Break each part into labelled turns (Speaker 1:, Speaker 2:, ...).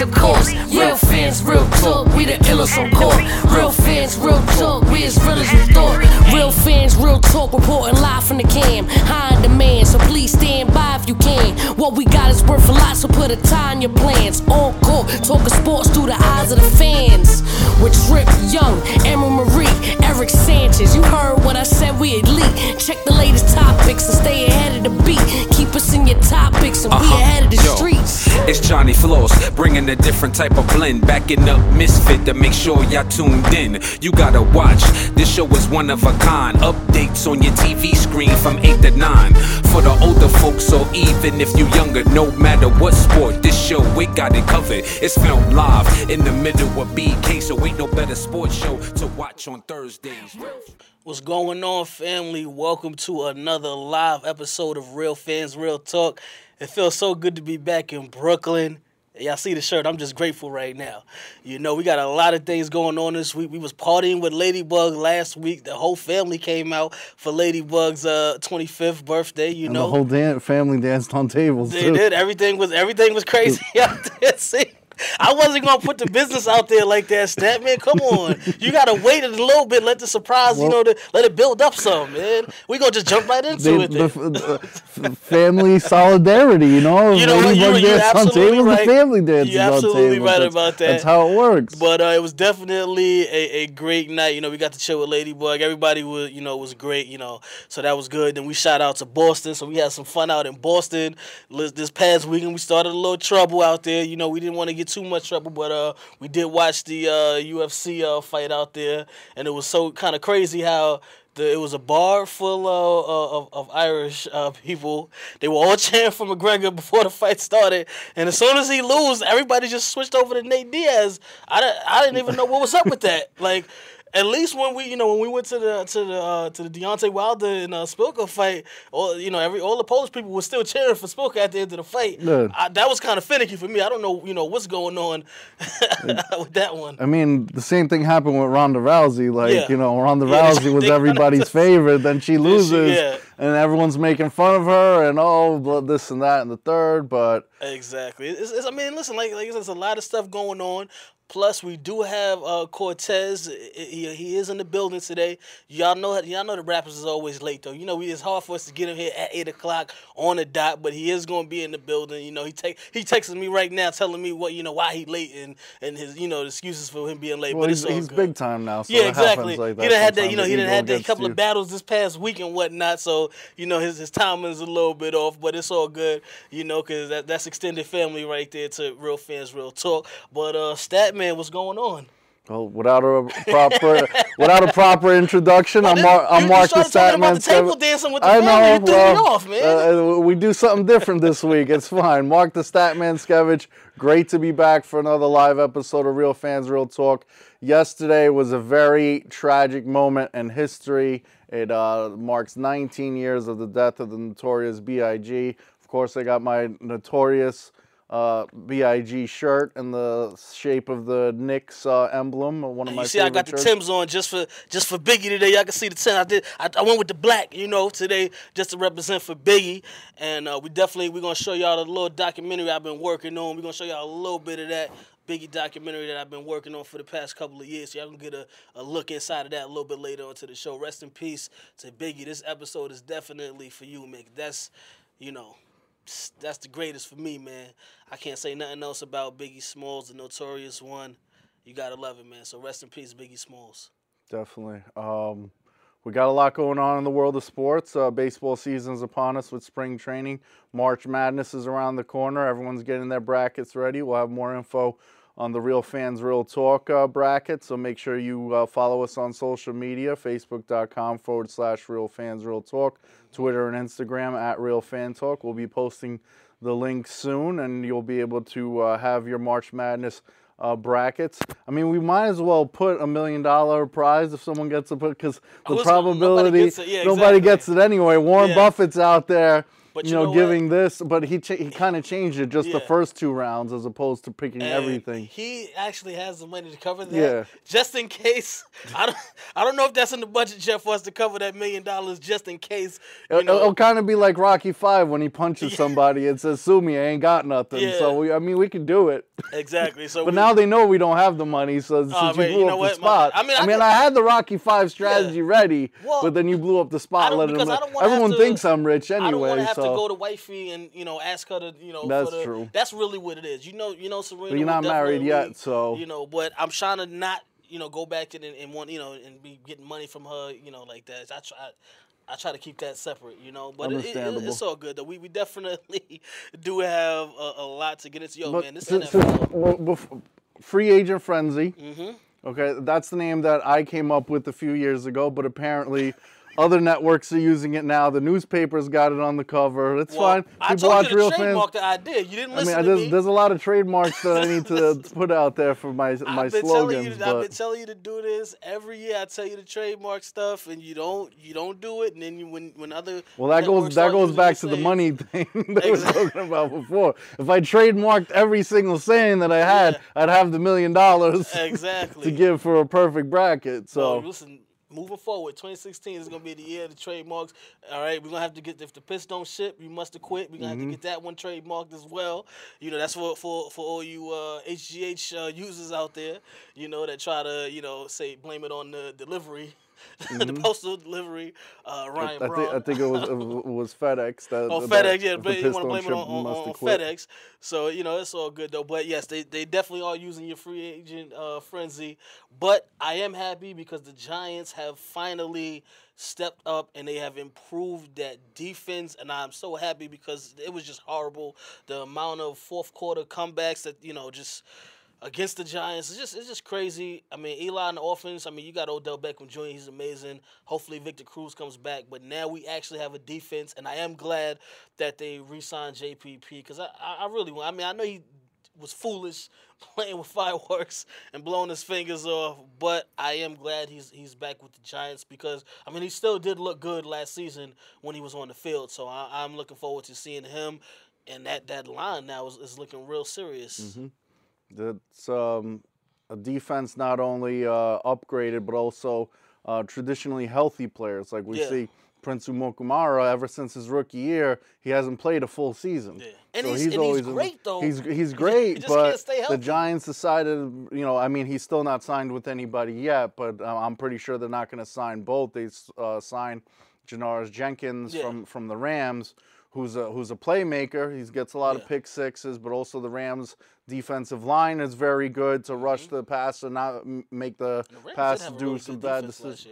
Speaker 1: of course. Real fans, real talk, we the illest on court. Real fans, real talk, we as real as you thought. Real fans, real talk, reporting live from the cam. High in demand, so please stand by if you can. What we got is worth a lot, so put a tie in your plans. On court, talking sports through the eyes of the fans. With Trip Yung, Emma Marie, Eric Sanchez. You heard what I said, we elite. Check the latest
Speaker 2: It's Johnny Floss, bringing a different type of blend. Backing up Misfit to make sure y'all tuned in. You gotta watch, this show is one of a kind. Updates on your TV screen from 8 to 9. For the older folks, or even if you younger, no matter what sport, this show, we got it covered. It's filmed live in the middle of BK, so ain't no better sports show to watch on Thursdays.
Speaker 3: What's going on, family? Welcome to another live episode of Real Fans Real Talk. It feels so good to be back in Brooklyn. Y'all see the shirt? I'm just grateful right now. You know, we got a lot of things going on this week. We was partying with Ladybug last week. The whole family came out for Ladybug's uh, 25th birthday. You
Speaker 4: And
Speaker 3: know,
Speaker 4: the whole dan- family danced on tables
Speaker 3: they
Speaker 4: too.
Speaker 3: did. Everything was everything was crazy out there. See, I wasn't gonna put the business out there like that, Stat man. Come on, you gotta wait a little bit, let the surprise, you know, the, let it build up some, man. We gonna just jump right into
Speaker 4: They-
Speaker 3: it.
Speaker 4: the, the family solidarity, you know.
Speaker 3: You know? You-
Speaker 4: on
Speaker 3: absolutely right.
Speaker 4: family dances
Speaker 3: You're absolutely right
Speaker 4: That's-
Speaker 3: about that.
Speaker 4: That's how it works.
Speaker 3: But uh, it was definitely a, a great night. You know, we got to chill with Ladybug. Everybody was, you know, was great. You know, so that was good. Then we shout out to Boston. So we had some fun out in Boston this past weekend. We started a little trouble out there. You know, we didn't want to get too much trouble, but uh, we did watch the uh, UFC uh, fight out there, and it was so kind of crazy how. The, it was a bar full uh, uh, of, of Irish uh, people. They were all cheering for McGregor before the fight started, and as soon as he lose, everybody just switched over to Nate Diaz. I, I didn't even know what was up with that. Like, at least when we, you know, when we went to the to the uh, to the Deontay Wilder and uh, Szpilka fight, all you know, every all the Polish people were still cheering for Szpilka at the end of the fight. I, that was kind of finicky for me. I don't know, you know, what's going on with that one.
Speaker 4: I mean, the same thing happened with Ronda Rousey. Like,
Speaker 3: Yeah.
Speaker 4: you know, Ronda
Speaker 3: Yeah,
Speaker 4: Rousey was everybody's favorite. Then she loses,
Speaker 3: yeah.
Speaker 4: and everyone's making fun of her, and oh, this and that and the third. But
Speaker 3: Exactly. It's, it's, I mean, listen, like, like I said, there's a lot of stuff going on. Plus, we do have uh, Cortez. He, he is in the building today. Y'all know, y'all know the rappers is always late though. You know, we, it's hard for us to get him here at eight o'clock on the dot, but he is going to be in the building. You know, he take he texting me right now, telling me what you know why he late and and his you know excuses for him being late.
Speaker 4: well,
Speaker 3: but
Speaker 4: he's, he's big time now. So
Speaker 3: Yeah, exactly.
Speaker 4: like that
Speaker 3: he done had that, you know, he done had that couple
Speaker 4: to
Speaker 3: of battles this past week and whatnot. So you know, his his timing is a little bit off, but it's all good. You know, because that, that's extended family right there to real fans, real talk. But uh, Statman, what's going on?
Speaker 4: Well, without a proper without a proper introduction, I'm
Speaker 3: this-
Speaker 4: Mar- I'm Mark the
Speaker 3: talking about
Speaker 4: Statman.
Speaker 3: the table dancing with the
Speaker 4: I know.
Speaker 3: You threw me
Speaker 4: well,
Speaker 3: off, man.
Speaker 4: uh, we do something different this week. It's fine. Mark the Statman Skevich. Great to be back for another live episode of Real Fans Real Talk. Yesterday was a very tragic moment in history. It uh, marks 19 years of the death of the notorious B.I.G. Of course, I got my notorious uh, BIG shirt in the shape of the Knicks uh, emblem, one of my
Speaker 3: You see, I got the
Speaker 4: shirts.
Speaker 3: Tims on just for just for Biggie today. Y'all can see the Tim. I did. I, I went with the black, you know, today just to represent for Biggie. And uh, we definitely we're gonna show y'all the little documentary I've been working on. We're gonna show y'all a little bit of that Biggie documentary that I've been working on for the past couple of years. So y'all can get a, a look inside of that a little bit later on to the show. Rest in peace to Biggie. This episode is definitely for you, Mick. That's you know that's the greatest for me, man. I can't say nothing else about Biggie Smalls, the notorious one. You gotta love it, man. So rest in peace, Biggie Smalls.
Speaker 4: Definitely. Um, we got a lot going on in the world of sports. Uh, baseball season's upon us with spring training. March Madness is around the corner. Everyone's getting their brackets ready. We'll have more info on the Real Fans Real Talk uh, bracket. So make sure you uh, follow us on social media facebook.com forward slash Real Fans Real Talk, Twitter and Instagram at Real Fan Talk. We'll be posting the link soon, and you'll be able to uh, have your March Madness uh, brackets. I mean, we might as well put a million dollar prize if someone gets to put because the
Speaker 3: Who's- nobody
Speaker 4: probability
Speaker 3: gets it. Yeah,
Speaker 4: nobody
Speaker 3: exactly.
Speaker 4: gets it anyway. Warren
Speaker 3: Yeah.
Speaker 4: Buffett's out there.
Speaker 3: But
Speaker 4: you
Speaker 3: you
Speaker 4: know,
Speaker 3: know
Speaker 4: giving this, but he he kind of changed it just the first two rounds as opposed to picking
Speaker 3: And
Speaker 4: everything.
Speaker 3: He actually has the money to cover that.
Speaker 4: Yeah.
Speaker 3: Just in case. I don't. I don't know if that's in the budget, Jeff, for us to cover that million dollars, just in case. You
Speaker 4: It'll,
Speaker 3: know,
Speaker 4: it'll kind of be like Rocky Five when he punches somebody and says, "Sue me, I ain't got nothing."
Speaker 3: Yeah.
Speaker 4: So we, I mean, we can do it.
Speaker 3: exactly. So
Speaker 4: But
Speaker 3: we-
Speaker 4: now they know we don't have the money, so oh, since
Speaker 3: Oh,
Speaker 4: you
Speaker 3: man,
Speaker 4: blew
Speaker 3: you know
Speaker 4: up
Speaker 3: what?
Speaker 4: the spot,
Speaker 3: bad. I mean, I
Speaker 4: I mean,
Speaker 3: could-
Speaker 4: I had the Rocky Five strategy ready,
Speaker 3: Well,
Speaker 4: but then you blew up the spot. letting them
Speaker 3: because I don't
Speaker 4: Everyone
Speaker 3: to-
Speaker 4: thinks I'm rich anyway. so
Speaker 3: to go to wifey and you know ask her to you know.
Speaker 4: That's
Speaker 3: for the,
Speaker 4: true.
Speaker 3: That's really what it is. You know, you know, Serena.
Speaker 4: But you're not married yet, so-
Speaker 3: you know. But I'm trying to not you know go back to and, and want you know and be getting money from her you know like that. I try. I try to keep that separate, you know, but it, it, it's all good though. We, we definitely do have a, a lot to get into. Yo,
Speaker 4: But
Speaker 3: man, this
Speaker 4: since-
Speaker 3: NFL.
Speaker 4: free agent frenzy.
Speaker 3: Mm-hmm.
Speaker 4: Okay, that's the name that I came up with a few years ago, but apparently. Other networks are using it now. The newspapers got it on the cover. It's
Speaker 3: Well,
Speaker 4: fine.
Speaker 3: I
Speaker 4: People
Speaker 3: told
Speaker 4: watch
Speaker 3: you to
Speaker 4: real fans.
Speaker 3: trademark the idea. You didn't
Speaker 4: I
Speaker 3: listen
Speaker 4: mean,
Speaker 3: to
Speaker 4: there's,
Speaker 3: me.
Speaker 4: there's a lot of trademarks that I need to put out there for my my
Speaker 3: I've been telling
Speaker 4: slogans.
Speaker 3: you, to, I've been telling you to do this every year. I tell you to trademark stuff, and you don't. You don't do it, and then you, when when other
Speaker 4: well, that goes that goes back to the money thing that we were talking about before. If I trademarked every single saying that I had,
Speaker 3: Yeah.
Speaker 4: I'd have the million dollars
Speaker 3: Exactly.
Speaker 4: to give for a perfect bracket.
Speaker 3: So
Speaker 4: So
Speaker 3: listen, moving forward, 2016 is gonna be the year of the trademarks. All right, we're gonna have to get if the piss don't ship, you must have quit. We're gonna
Speaker 4: Mm-hmm.
Speaker 3: have to get that one trademarked as well. You know, that's for for for all you uh, HGH uh, users out there. You know that try to you know say blame it on the delivery. the postal delivery, uh, Ryan
Speaker 4: Mm-hmm. I
Speaker 3: Braun.
Speaker 4: think I think it was it was FedEx. That,
Speaker 3: Oh,
Speaker 4: that-
Speaker 3: FedEx, yeah, but you want to blame it on, on, on. FedEx. So, you know, it's all good, though. But yes, they, they definitely are using your free agent uh, frenzy. But I am happy because the Giants have finally stepped up and they have improved that defense. And I'm so happy because it was just horrible. The amount of fourth quarter comebacks that, you know, just against the Giants. It's just it's just crazy. I mean, Eli in the offense. I mean, you got Odell Beckham Jr. He's amazing. Hopefully, Victor Cruz comes back. But now we actually have a defense, and I am glad that they re-signed JPP because I, I really want. I mean, I know he was foolish playing with fireworks and blowing his fingers off, but I am glad he's he's back with the Giants because I mean he still did look good last season when he was on the field. So I, I'm looking forward to seeing him. And that, that line now is, is looking real serious. Mm-hmm.
Speaker 4: That's um, a defense not only uh, upgraded but also uh, traditionally healthy players. Like we
Speaker 3: Yeah.
Speaker 4: see Prince Amukamara, ever since his rookie year, he hasn't played a full season.
Speaker 3: Yeah. And he's- and he's
Speaker 4: always
Speaker 3: great, though.
Speaker 4: He's he's great,
Speaker 3: he
Speaker 4: but the. Giants decided, you know, I mean, he's still not signed with anybody yet, but uh, I'm pretty sure they're not going to sign both. They uh, signed Janoris Jenkins
Speaker 3: Yeah.
Speaker 4: from from the Rams, who's a who's a playmaker. He gets a lot
Speaker 3: Yeah.
Speaker 4: of pick sixes, but also the Rams defensive line is very good to rush
Speaker 3: Mm-hmm.
Speaker 4: the pass and not make the,
Speaker 3: The
Speaker 4: pass
Speaker 3: did have a
Speaker 4: do
Speaker 3: really
Speaker 4: some bad decisions.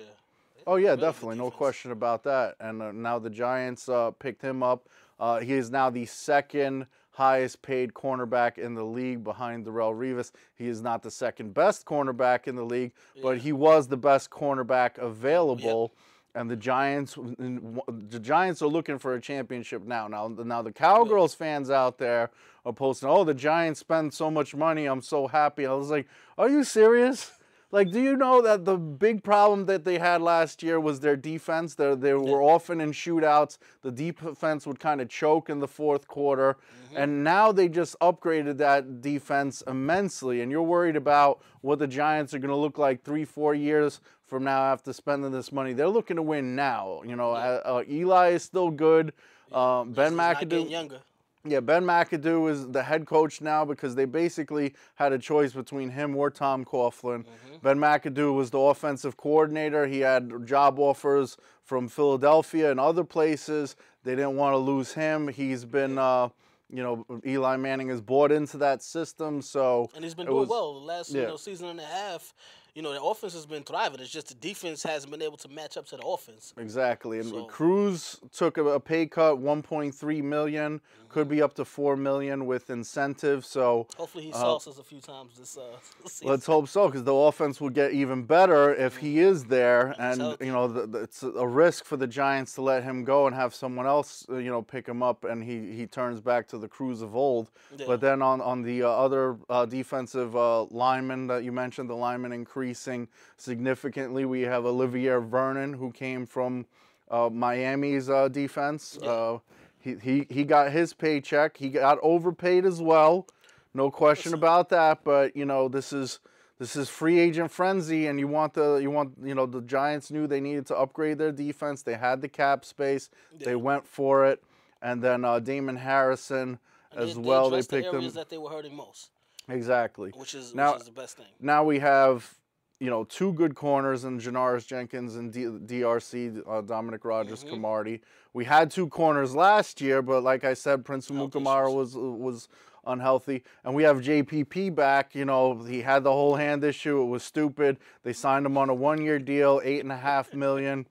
Speaker 4: Oh yeah,
Speaker 3: Really
Speaker 4: definitely, no question about that. And uh, now the Giants uh, picked him up. Uh, he is now the second highest paid cornerback in the league behind Darrelle Revis. He is not the second best cornerback in the league, but he was the best cornerback available. And the Giants, the Giants are looking for a championship now. Now, now the Cowgirls fans out there are posting, "Oh, the Giants spend so much money. I'm so happy." I was like, "Are you serious?" Like, do you know that the big problem that they had last year was their defense? They, they were often in shootouts. The defense would kind of choke in the fourth quarter.
Speaker 3: Mm-hmm.
Speaker 4: And now they just upgraded that defense immensely. And you're worried about what the Giants are going to look like three, four years from now after spending this money. They're looking to win now. You know, uh, uh, Eli is still good. Um, ben McAdoo.
Speaker 3: younger.
Speaker 4: Yeah, Ben McAdoo is the head coach now because they basically had a choice between him or Tom Coughlin.
Speaker 3: Mm-hmm.
Speaker 4: Ben McAdoo was the offensive coordinator. He had job offers from Philadelphia and other places. They didn't want to lose him. He's been, uh, you know, Eli Manning has bought into that system. So
Speaker 3: And he's been doing
Speaker 4: was-
Speaker 3: well. The last you know season and a half, you know, the offense has been thriving. It's just the defense hasn't been able to match up to the offense.
Speaker 4: Exactly, and
Speaker 3: So-
Speaker 4: Cruz took a, pay cut, 1.3 million,
Speaker 3: Mm-hmm.
Speaker 4: could be up to 4 million with incentives. So
Speaker 3: Hopefully he
Speaker 4: Uh,
Speaker 3: sauces a few times this uh season.
Speaker 4: Let's hope so, because the offense will get even better if he is there. And
Speaker 3: healthy.
Speaker 4: you know, the, the, it's a risk for the Giants to let him go and have someone else, uh, you know, pick him up, and he he turns back to the Cruz of old.
Speaker 3: Yeah.
Speaker 4: But then on on the uh, other uh, defensive uh, lineman that you mentioned, the lineman increasing significantly. We have Olivier Vernon, who came from uh, Miami's uh, defense. Uh, he, he he got his paycheck. He got overpaid as well, no question about that. But you know, this is this is free agent frenzy, and you want the you want you know the Giants knew they needed to upgrade their defense. They had the cap space. They went for it, and then uh, Damon Harrison as
Speaker 3: They-
Speaker 4: well. They
Speaker 3: addressed the
Speaker 4: picked him
Speaker 3: areas that they were hurting most,
Speaker 4: exactly.
Speaker 3: which is
Speaker 4: Now-
Speaker 3: which is the best thing.
Speaker 4: now we have you know two good corners in Janoris Jenkins and D- DRC uh, Dominique Rodgers
Speaker 3: Mm-hmm.
Speaker 4: Cromartie. We had two corners last year, but like I said, Prince Amukamara was was unhealthy, and we have JPP back. You know he had the whole hand issue. It was stupid. They signed him on a one year deal, eight and a half million.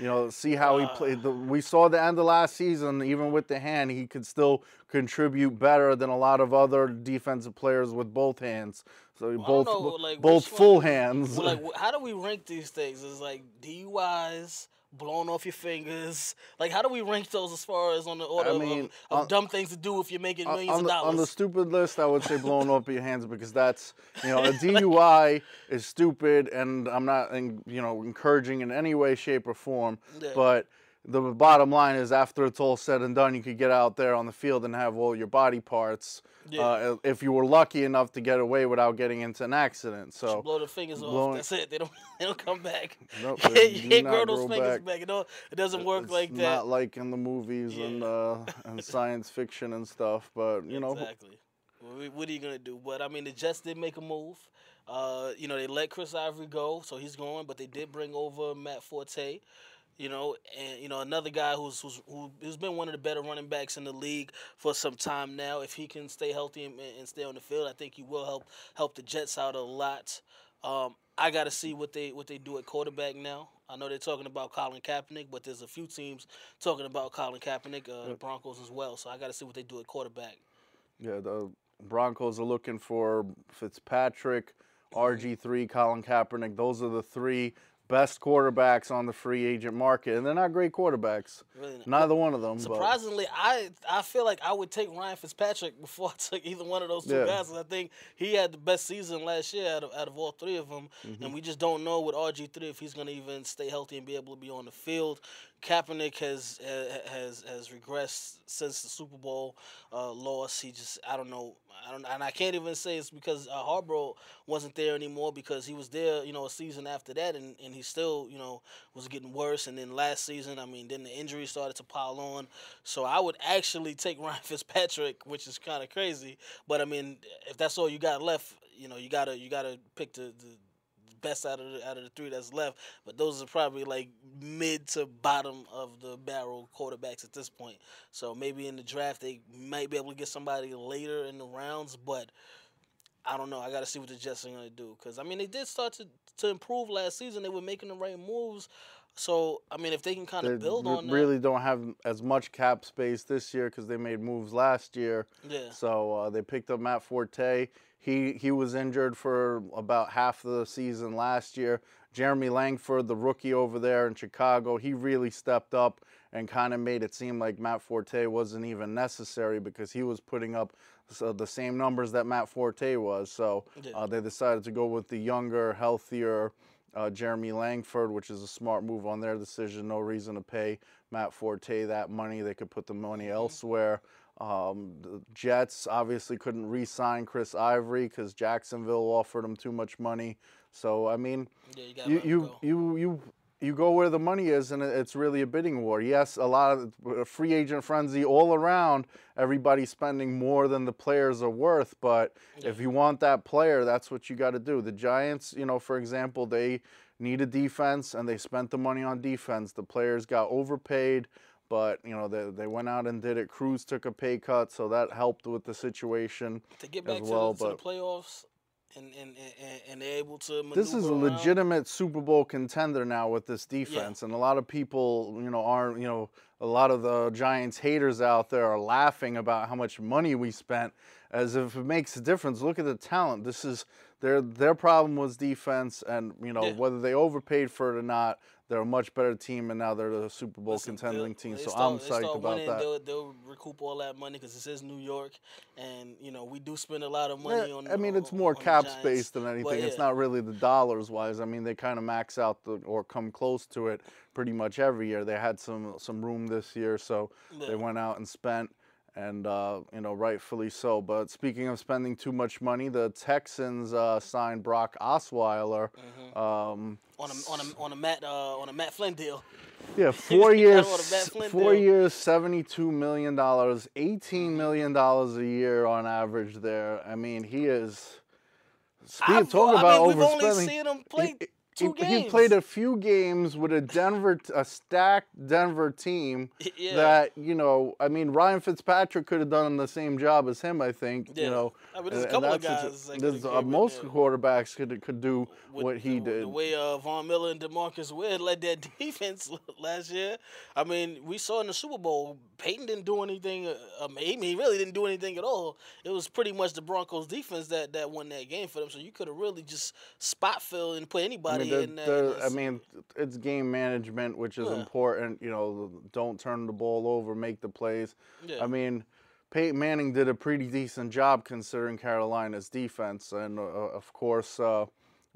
Speaker 4: You know, see how he played. The, we saw the end of last season, even with the hand, he could still contribute better than a lot of other defensive players with both hands. So
Speaker 3: I
Speaker 4: both
Speaker 3: know, like,
Speaker 4: both full
Speaker 3: one-
Speaker 4: hands.
Speaker 3: Well, like, how do we rank these things? Is like DUIs, blowing off your fingers. Like, how do we rank those as far as on the order
Speaker 4: I
Speaker 3: of-
Speaker 4: mean,
Speaker 3: of, of
Speaker 4: on-
Speaker 3: dumb things to do if you're making millions
Speaker 4: on
Speaker 3: of dollars?
Speaker 4: on the stupid list, I would say blowing off your hands because that's you know a DUI is stupid, and I'm not you know encouraging in any way, shape, or form.
Speaker 3: Yeah.
Speaker 4: But the bottom line is, after it's all said and done, you could get out there on the field and have all your body parts.
Speaker 3: Yeah.
Speaker 4: Uh, if you were lucky enough to get away without getting into an accident, so
Speaker 3: blow the fingers
Speaker 4: blowing-
Speaker 3: off. That's it. They don't. They don't come back.
Speaker 4: Nope,
Speaker 3: you can't,
Speaker 4: do
Speaker 3: you can't
Speaker 4: not
Speaker 3: grow those
Speaker 4: grow
Speaker 3: fingers
Speaker 4: back.
Speaker 3: back. Know, it doesn't work
Speaker 4: it's
Speaker 3: like that.
Speaker 4: not like in the movies and uh, and science fiction and stuff. But you know,
Speaker 3: Exactly. What are you gonna do? But I mean, the Jets did make a move. Uh, you know, they let Chris Ivory go, so he's going. But they did bring over Matt Forte. You know, and you know another guy who's who's who, who's been one of the better running backs in the league for some time now. If he can stay healthy and, and stay on the field, I think he will help help the Jets out a lot. Um, I got to see what they what they do at quarterback now. I know they're talking about Colin Kaepernick, but there's a few teams talking about Colin Kaepernick, uh, the Broncos as well. So I got to see what they do at quarterback.
Speaker 4: Yeah, the Broncos are looking for Fitzpatrick, RG3, Colin Kaepernick. Those are the three best quarterbacks on the free agent market, and they're not great quarterbacks.
Speaker 3: Really not.
Speaker 4: Neither one of them. but-
Speaker 3: Surprisingly, I I feel like I would take Ryan Fitzpatrick before I took either one of those two
Speaker 4: Yeah.
Speaker 3: guys. I think he had the best season last year out of, out of all three of them,
Speaker 4: Mm-hmm.
Speaker 3: and we just don't know with RG three if he's going to even stay healthy and be able to be on the field. Kaepernick has ha- has has regressed since the Super Bowl uh, loss. He just I don't know I don't and I can't even say it's because uh, Harbaugh wasn't there anymore because he was there you know a season after that and, and he still you know was getting worse and then last season I mean then the injuries started to pile on. So I would actually take Ryan Fitzpatrick, which is kind of crazy. But I mean if that's all you got left, you know you gotta you gotta pick the. the best out of the, out of the three that's left, but those are probably like mid to bottom of the barrel quarterbacks at this point. So maybe in the draft they might be able to get somebody later in the rounds, but I don't know. I got to see what the Jets are gonna do because I mean they did start to to improve last season. They were making the right moves. So I mean, if they can kind of build on that,
Speaker 4: really don't have as much cap space this year because they made moves last year.
Speaker 3: yeah,
Speaker 4: So uh, they picked up Matt Forte. He he was injured for about half of the season last year. Jeremy Langford, the rookie over there in Chicago, he really stepped up and kind of made it seem like Matt Forte wasn't even necessary because he was putting up so the same numbers that Matt Forte was. So uh, they decided to go with the younger, healthier uh, Jeremy Langford, which is a smart move on their decision. No reason to pay Matt Forte that money. They could put the money elsewhere. Um, the Jets obviously couldn't re-sign Chris Ivory because Jacksonville offered him too much money. So I mean,
Speaker 3: yeah, you
Speaker 4: you you, you you you go where the money is, and it's really a bidding war. Yes, a lot of uh, free agent frenzy all around. Everybody's spending more than the players are worth. But if you want that player, that's what you got to do. The Giants, you know, for example, they need a defense, and they spent the money on defense. The players got overpaid. But you know they, they went out and did it. Cruz took a pay cut, so that helped with the situation.
Speaker 3: to get
Speaker 4: as
Speaker 3: back to,
Speaker 4: well,
Speaker 3: the, to the playoffs, and and, and and they're able to.
Speaker 4: this is a
Speaker 3: around.
Speaker 4: legitimate Super Bowl contender now with this defense, and a lot of people, you know, aren't, you know, a lot of the Giants haters out there are laughing about how much money we spent, as if it makes a difference. Look at the talent. This is their their problem was defense, and you know
Speaker 3: Yeah.
Speaker 4: whether they overpaid for it or not, they're a much better team, and now they're the Super Bowl
Speaker 3: Listen,
Speaker 4: contending team. So
Speaker 3: start-
Speaker 4: I'm psyched about
Speaker 3: winning,
Speaker 4: that.
Speaker 3: They'll, they'll recoup all that money because this is New York, and you know we do spend a lot of eh, money
Speaker 4: Yeah,
Speaker 3: on.
Speaker 4: I mean, it's
Speaker 3: on-
Speaker 4: more
Speaker 3: on
Speaker 4: cap space than anything.
Speaker 3: But
Speaker 4: It's not really the dollars wise. I mean, they kind of max out the or come close to it pretty much every year. They had some some room this year, so
Speaker 3: Yeah.
Speaker 4: they went out and spent, and uh, you know, rightfully so. But speaking of spending too much money, the Texans uh, signed Brock Osweiler.
Speaker 3: Mm-hmm.
Speaker 4: Um,
Speaker 3: on a on a on a Matt uh, on a Matt Flynn deal.
Speaker 4: Yeah, four years,
Speaker 3: all the Matt Flynn
Speaker 4: four
Speaker 3: deal.
Speaker 4: years, seventy-two million dollars, eighteen million dollars a year on average. There, I mean, he is. Speaking
Speaker 3: I've-
Speaker 4: talk
Speaker 3: I mean, we've only seen him
Speaker 4: overspending.
Speaker 3: Seen him play
Speaker 4: he,
Speaker 3: two
Speaker 4: he,
Speaker 3: games.
Speaker 4: he played a few games with a Denver, a stacked Denver team.
Speaker 3: Yeah.
Speaker 4: That you know, I mean, Ryan Fitzpatrick could have done the same job as him. I think.
Speaker 3: Yeah.
Speaker 4: You know,
Speaker 3: I mean, there's a
Speaker 4: and-
Speaker 3: couple of
Speaker 4: that's
Speaker 3: guys that
Speaker 4: there's, uh, most
Speaker 3: there.
Speaker 4: quarterbacks could could do
Speaker 3: with
Speaker 4: what he
Speaker 3: the,
Speaker 4: did.
Speaker 3: The way uh, Von Miller and DeMarcus Ware led that defense last year. I mean, we saw in the Super Bowl, Peyton didn't do anything. Uh, um, he, he really didn't do anything at all. It was pretty much the Broncos defense that, that won that game for them. So you could have really just spot fill and put
Speaker 4: I
Speaker 3: anybody
Speaker 4: mean,
Speaker 3: in
Speaker 4: there-
Speaker 3: there.
Speaker 4: there- I mean, it's game management, which is
Speaker 3: Yeah.
Speaker 4: important. You know, don't turn the ball over, make the plays.
Speaker 3: Yeah.
Speaker 4: I mean, Peyton Manning did a pretty decent job considering Carolina's defense, and uh, of course, uh,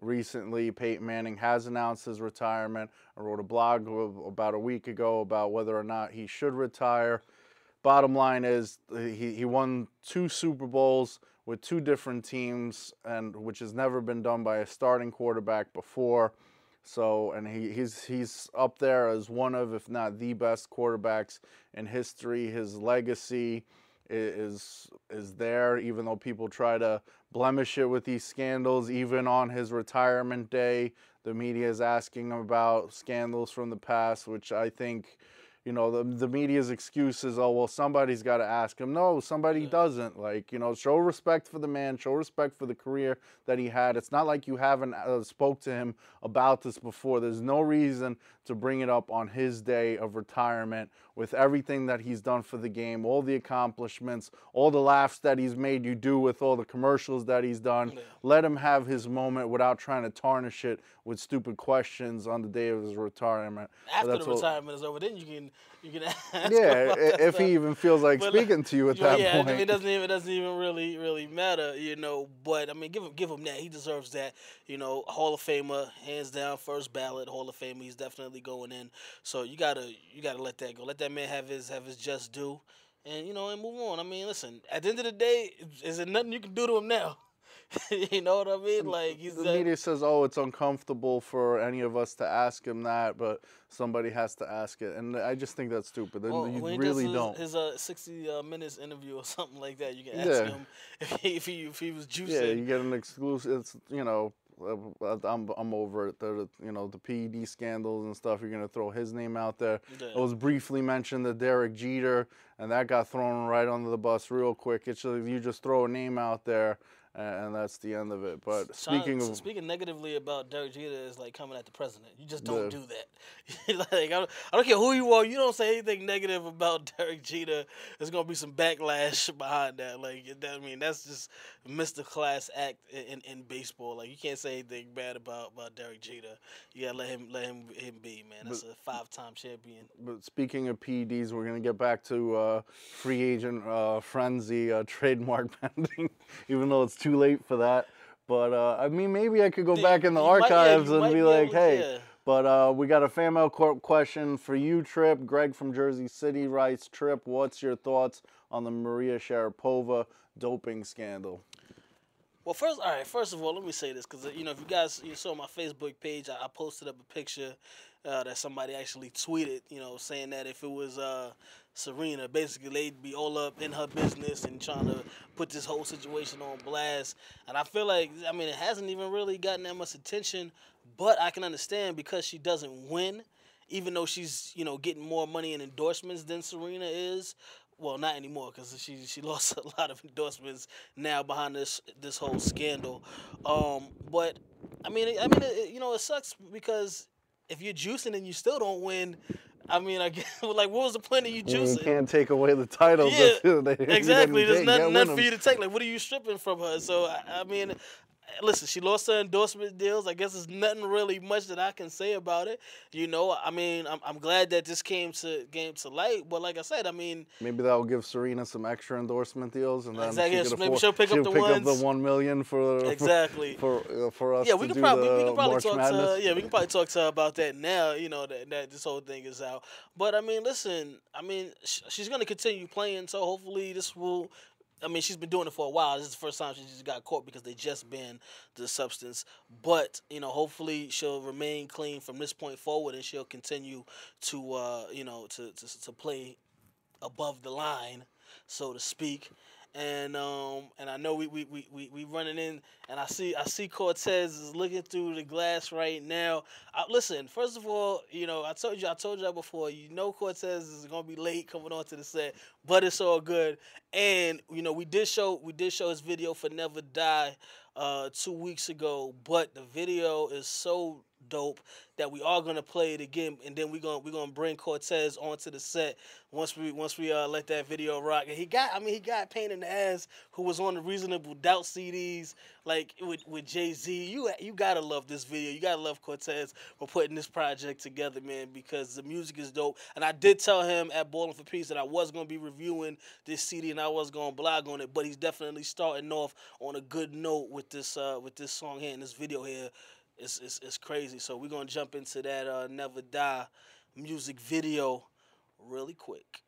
Speaker 4: recently Peyton Manning has announced his retirement. I wrote a blog about a week ago about whether or not he should retire. Bottom line is he, he won two Super Bowls with two different teams, and which has never been done by a starting quarterback before. So, and he, he's he's up there as one of, if not the best quarterbacks in history. His legacy is is there, even though people try to blemish it with these scandals. Even on his retirement day, the media is asking him about scandals from the past, which I think you know, the, the media's excuse is, oh, well, somebody's got to ask him. No, somebody doesn't. Like, you know, show respect for the man, show respect for the career that he had. It's not like you haven't uh, spoke to him about this before. There's no reason to bring it up on his day of retirement with everything that he's done for the game, all the accomplishments, all the laughs that he's made you do with all the commercials that he's done. Let him have his moment without trying to tarnish it with stupid questions on the day of his retirement.
Speaker 3: After
Speaker 4: that's
Speaker 3: the retirement is over, then you can you can ask
Speaker 4: yeah,
Speaker 3: about
Speaker 4: i-
Speaker 3: that
Speaker 4: if he even feels like
Speaker 3: But, like,
Speaker 4: speaking to you at that
Speaker 3: yeah,
Speaker 4: point.
Speaker 3: Mean, it doesn't even it doesn't even really really matter, you know. But I mean, give him give him that. He deserves that. You know, Hall of Famer, hands down, first ballot Hall of Famer. He's definitely going in. So you gotta you gotta let that go. Let that man have his have his just due, and you know, and move on. I mean, listen. At the end of the day, is there nothing you can do to him now? you know what I mean? Like he's
Speaker 4: the
Speaker 3: uh,
Speaker 4: media says, "Oh, it's uncomfortable for any of us to ask him that, but somebody has to ask it," and I just think that's stupid.
Speaker 3: Well,
Speaker 4: you
Speaker 3: when he
Speaker 4: really
Speaker 3: his,
Speaker 4: don't.
Speaker 3: His uh, sixty uh, minutes interview or something like that, you can ask
Speaker 4: Yeah.
Speaker 3: him if he, if he if he was juicing.
Speaker 4: yeah, you get an exclusive. It's you know, uh, I'm I'm over it. The you know the PED scandals and stuff. You're gonna throw his name out there.
Speaker 3: Yeah.
Speaker 4: It was briefly mentioned that Derek Jeter, and that got thrown right under the bus real quick. It's just, you just throw a name out there, and, that's the end of it. But speaking
Speaker 3: so
Speaker 4: of
Speaker 3: speaking negatively about Derek Jeter is like coming at the president. You just don't
Speaker 4: Yeah.
Speaker 3: do that. like I don't, I don't care who you are. You don't say anything negative about Derek Jeter. There's gonna be some backlash behind that. Like I mean, that's just Mr. Class act in, in, in baseball. Like you can't say anything bad about, about Derek Jeter. You gotta let him let him him be man. That's a five time champion.
Speaker 4: But speaking of PEDs, we're gonna get back to uh, free agent uh, frenzy, uh, trademark pending, even though it's too late for that. But uh, I mean, maybe I could go back in the
Speaker 3: you might- yeah,
Speaker 4: archives and be like,
Speaker 3: able
Speaker 4: hey.
Speaker 3: yeah.
Speaker 4: But uh, we got a fan mail qu- question for you, Trip. Greg from Jersey City writes, Trip, what's your thoughts on the Maria Sharapova doping scandal?
Speaker 3: Well, first, all right. First of all, let me say this because you know, if you guys you saw my Facebook page, I, I posted up a picture uh, that somebody actually tweeted. You know, saying that if it was uh, Serena, basically they'd be all up in her business and trying to put this whole situation on blast. And I feel like, I mean, it hasn't even really gotten that much attention. But I can understand because she doesn't win, even though she's you know getting more money and endorsements than Serena is. Well, not anymore because she she lost a lot of endorsements now behind this this whole scandal. Um, but I mean, I mean, it, you know, it sucks because if you're juicing and you still don't win, I mean, I guess, like, what was the point of you juicing?
Speaker 4: You can't take away the titles.
Speaker 3: Yeah, exactly. There's nothing, nothing for you to take. Like, what are you stripping from her? So, I, I mean, listen, she lost her endorsement deals. I guess there's nothing really much that I can say about it. You know, I mean, I'm, I'm glad that this came to came to light. But like I said, I mean,
Speaker 4: Maybe that will give Serena some extra endorsement deals, and then
Speaker 3: Exactly,
Speaker 4: she could
Speaker 3: maybe
Speaker 4: afford-
Speaker 3: she'll pick up
Speaker 4: she'll
Speaker 3: the
Speaker 4: pick up the one million for for-
Speaker 3: Exactly.
Speaker 4: for uh, for us
Speaker 3: yeah,
Speaker 4: to
Speaker 3: we
Speaker 4: do
Speaker 3: probably we could probably
Speaker 4: March
Speaker 3: talk
Speaker 4: Madness.
Speaker 3: to her, yeah we can probably talk to her about that now. You know that, that this whole thing is out. But I mean, listen, I mean, sh- she's gonna continue playing, so hopefully this will. I mean, she's been doing it for a while. This is the first time she just got caught because they just banned the substance. But you know, hopefully she'll remain clean from this point forward, and she'll continue to uh, you know to, to to play above the line, so to speak. And um and I know we we, we, we, we running in and I see I see Cortez is looking through the glass right now. I, listen, first of all, you know I told you I told you that before. You know Cortez is gonna be late coming onto the set, but it's all good. And you know we did show we did show his video for Never Die uh, two weeks ago, but the video is so dope that we are gonna play it again, and then we gonna we gonna bring Cortez onto the set once we once we uh, let that video rock. And he got I mean he got pain in the ass who was on the Reasonable Doubt CDs like with with Jay Z. You you gotta love this video. You gotta love Cortez for putting this project together, man, because the music is dope. And I did tell him at Bowling for Peace that I was gonna be reviewing this CD and I was gonna blog on it, but he's definitely starting off on a good note with this uh, with this song here and this video here. It's, it's, it's crazy. So we're gonna jump into that uh, Never Die music video really quick.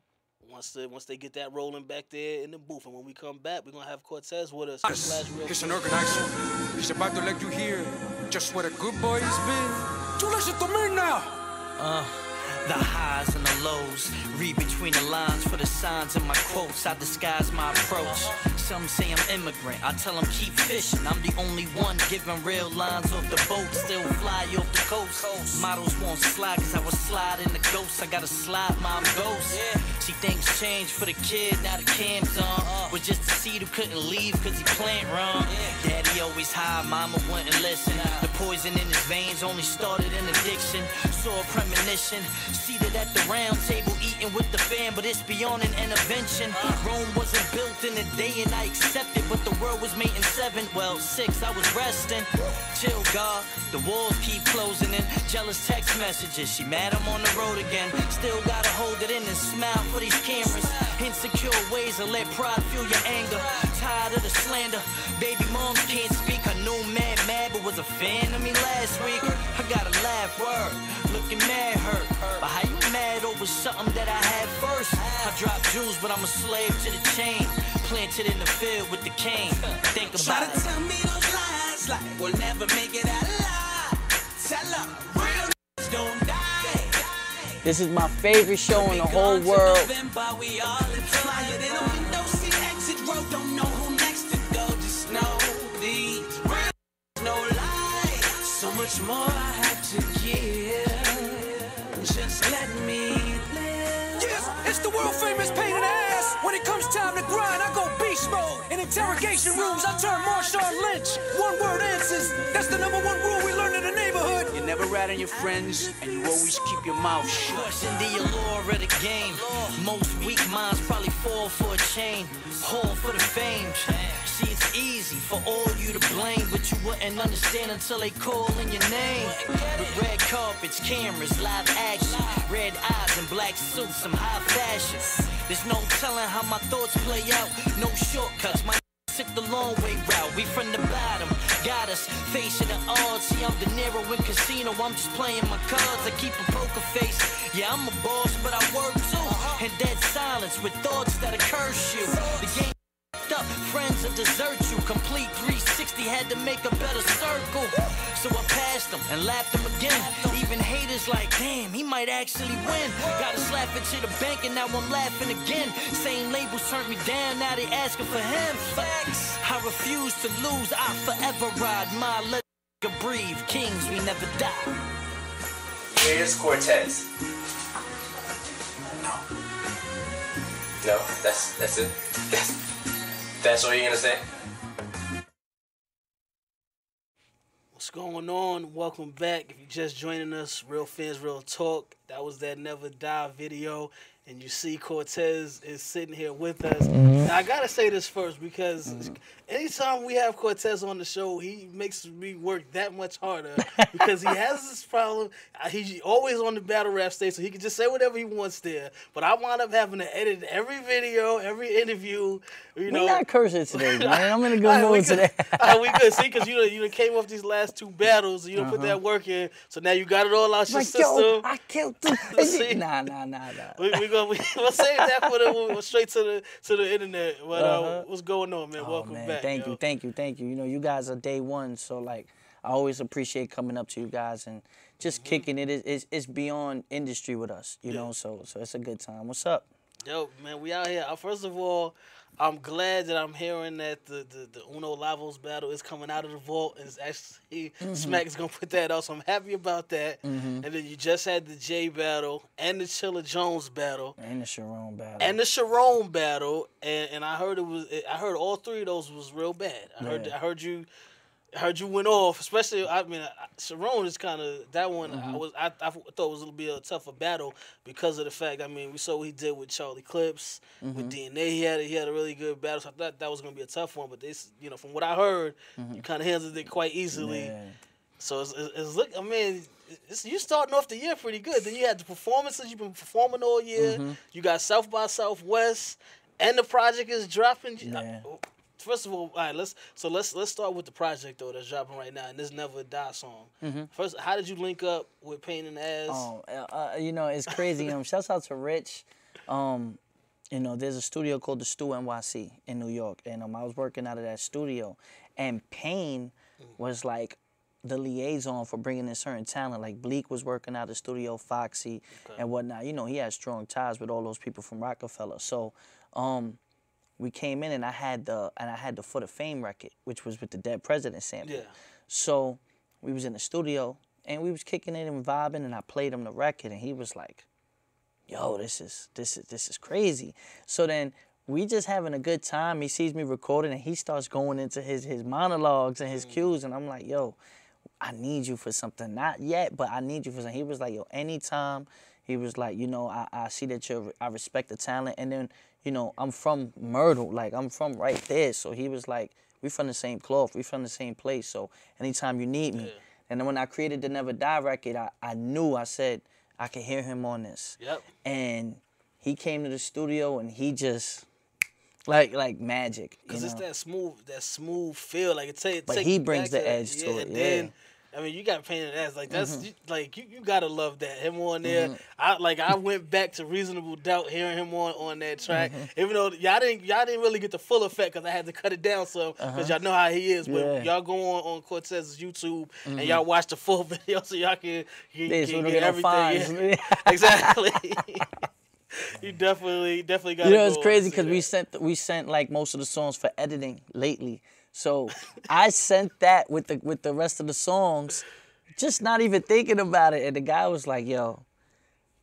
Speaker 3: Once they once they get that rolling back there in the booth, and when we come back, we're gonna have Cortez with us. Slash real
Speaker 5: He's an organizer. He's about to let you hear just what a good boy he's been. Tú listen to me now.
Speaker 6: The highs and the lows, read between the lines for the signs in my quotes. I disguise my approach. Some say I'm immigrant, I tell them keep fishing. I'm the only one giving real lines off the boat, still fly off the coast. Models won't slide cause I was sliding the ghost. I gotta slide, mom ghost. She thinks change for the kid, now the cam's on. Was just a seed who couldn't leave cause he plant wrong. Daddy always high, mama wouldn't listen. The poison in his veins only started in addiction. Saw a premonition, seated at the round table eating with the fam, but it's beyond an intervention. Rome wasn't built in a day and I accepted, but the world was made in seven, well, six, I was resting. Chill, God, the walls keep closing in. Jealous text messages, she mad I'm on the road again. Still gotta hold it in and smile for these cameras. Insecure ways to let pride fuel your anger. Tired of the slander, baby moms can't speak. I knew mad, mad, but was a fan of me last week. I gotta laugh, word, looking mad hurt. But how you mad over something that I had first? I drop jewels, but I'm a slave to the chain. Planted in the field with the cane. Think
Speaker 7: Try to
Speaker 6: it.
Speaker 7: tell me those lies like we'll never make it out alive. Tell 'em real niggas don't die.
Speaker 8: This is my favorite show in the
Speaker 7: We
Speaker 8: whole
Speaker 7: gone to
Speaker 8: world.
Speaker 7: Much more I have to give. Just let me live.
Speaker 5: Yes, it's the world famous pain in the ass. When it comes time to grind, I go beast mode. In interrogation rooms, I turn Marshawn Lynch. One word answers. That's the number one rule we learn in the neighborhood.
Speaker 9: You never rat on your friends, and you always keep your mouth shut.
Speaker 6: Question the allure of the game. Most weak minds probably fall for a chain, fall for the fame. See, it's easy for all you to blame, but you wouldn't understand until they call in your name. With red carpets, cameras, live action, red eyes and black suits, some high fashion. There's no telling how my thoughts play out, no shortcuts. My Took the long way route, we from the bottom. Got us facing the odds. See, I'm De Niro in casino. I'm just playing my cards. I keep a poker face. Yeah, I'm a boss, but I work too. And dead silence with thoughts that'll curse you. The game up, friends will desert you. Complete 360 had to make a better circle. So I passed them and laughed them again. Even haters like, damn, he might actually win. Gotta slap it to the bank and now I'm laughing again. Same labels turned me down, now they asking for him. Facts. I refuse to lose, I forever ride my let breathe. Kings, we never die.
Speaker 10: Here's Cortez. No. No, that's that's it. That's that's all you're gonna say.
Speaker 3: What's going on? Welcome back. If you're just joining us, Real Fans, Real Talk. That was that Never Die video. and you see Cortez is sitting here with us. Now I gotta say this first because anytime we have Cortez on the show, he makes me work that much harder because he has this problem. Uh, He's always on the battle rap stage, so he can just say whatever he wants there. But I wind up having to edit every video, every interview. You
Speaker 6: We're
Speaker 3: know,
Speaker 6: not cursing today, man. I'm in a good
Speaker 3: Alright, we
Speaker 6: mood
Speaker 3: good.
Speaker 6: today.
Speaker 3: Alright, we good. See, because you done- you came off these last two battles, you don't put that work in, so now you got it all out your
Speaker 6: like,
Speaker 3: system.
Speaker 6: yo, I killed.
Speaker 3: See?
Speaker 6: nah, nah, nah, nah.
Speaker 3: we we go we, we'll save that for the we'll straight to the to the internet. But uh,
Speaker 6: Uh-huh.
Speaker 3: what's going on, man?
Speaker 6: Oh,
Speaker 3: Welcome
Speaker 6: man,
Speaker 3: back.
Speaker 6: Thank
Speaker 3: yo.
Speaker 6: you, thank you, thank you. You know, you guys are day one, so like, I always appreciate coming up to you guys and just
Speaker 3: Mm-hmm.
Speaker 6: kicking it. It's, it's, beyond industry with us, you know. So, so it's a good time. What's up?
Speaker 3: Yo, man, we out here. Uh, First of all, I'm glad that I'm hearing that the, the, the Uno Lavoz battle is coming out of the vault and it's actually
Speaker 6: Mm-hmm.
Speaker 3: Smack is gonna put that out. So I'm happy about that. And then you just had the J battle and the Chilla Jones battle.
Speaker 6: And the Sharon battle.
Speaker 3: and the Sharon battle, and, and I heard it was I heard all three of those was real bad. I heard I heard you heard you went off, especially I mean I- Sharon is kind of that one.
Speaker 6: Mm-hmm.
Speaker 3: I was I, I thought it was a little bit a tougher battle because of the fact I mean we saw what he did with Charlie Clips
Speaker 6: Mm-hmm.
Speaker 3: with DNA. He had a, he had a really good battle. So I thought that was gonna be a tough one, but this you know from what I heard, you kind of handled it quite easily.
Speaker 6: Mm-hmm. Yeah.
Speaker 3: So it's, it's, it's look. I mean, it's, you starting off the year pretty good. Then you had the performances you've been performing all year.
Speaker 6: Mm-hmm.
Speaker 3: You got South by Southwest, and the project is dropping.
Speaker 6: Yeah.
Speaker 3: First of all, all right, let's so let's let's start with the project though that's dropping right now, and this Never Die song. First, how did you link up with Pain in the Ass?
Speaker 6: Mm-hmm. Oh, uh, you know, it's crazy. Um, shouts out to Rich. Um, you know, there's a studio called the Stu NYC in New York, and um, I was working out of that studio, and Pain was like the liaison for bringing in certain talent. Like Bleek was working out of the studio, Foxy, and whatnot. You know, he had strong ties with all those people from Rockefeller. So, um, we came in and I had the and I had the Foot of Fame record, which was with the Dead President sample.
Speaker 3: Yeah.
Speaker 6: So we was in the studio and we was kicking it and vibing and I played him the record and he was like, "Yo, this is this is this is crazy." So then we just having a good time. He sees me recording and he starts going into his his monologues and his mm. cues and I'm like, "Yo, I need you for something. Not yet, but I need you for something." He was like, "Yo, anytime." He was like, "You know, I, I see that you're I respect the talent and then, you know, I'm from Myrtle, like I'm from right there." So he was like, "We from the same cloth. We from the same place. So anytime you need me." And then when I created the Never Die record, I, I knew I said I could hear him on this.
Speaker 3: Yep.
Speaker 6: And he came to the studio and he just like like magic.
Speaker 3: Cause
Speaker 6: know?
Speaker 3: it's that smooth, that smooth feel. Like it take.
Speaker 6: But
Speaker 3: take
Speaker 6: he brings the edge to
Speaker 3: yeah,
Speaker 6: it,
Speaker 3: And then,
Speaker 6: yeah.
Speaker 3: I mean, you got pain in ass. Like that's
Speaker 6: Mm-hmm.
Speaker 3: you, like you, you gotta love that him on there. I like I went back to Reasonable Doubt hearing him on on that track.
Speaker 6: Mm-hmm.
Speaker 3: Even though y'all didn't y'all didn't really get the full effect because I had to cut it down some because y'all know how he is. But
Speaker 6: Uh-huh. Yeah. Mm-hmm.
Speaker 3: y'all go on on Cortez's YouTube and y'all watch the full video so y'all can, can,
Speaker 6: Yeah,
Speaker 3: can get
Speaker 6: don't get no
Speaker 3: everything. Yeah. exactly. you definitely definitely got.
Speaker 6: You know, it's crazy because we sent we sent like most of the songs for editing lately. So I sent that with the with the rest of the songs, just not even thinking about it. And the guy was like, "Yo,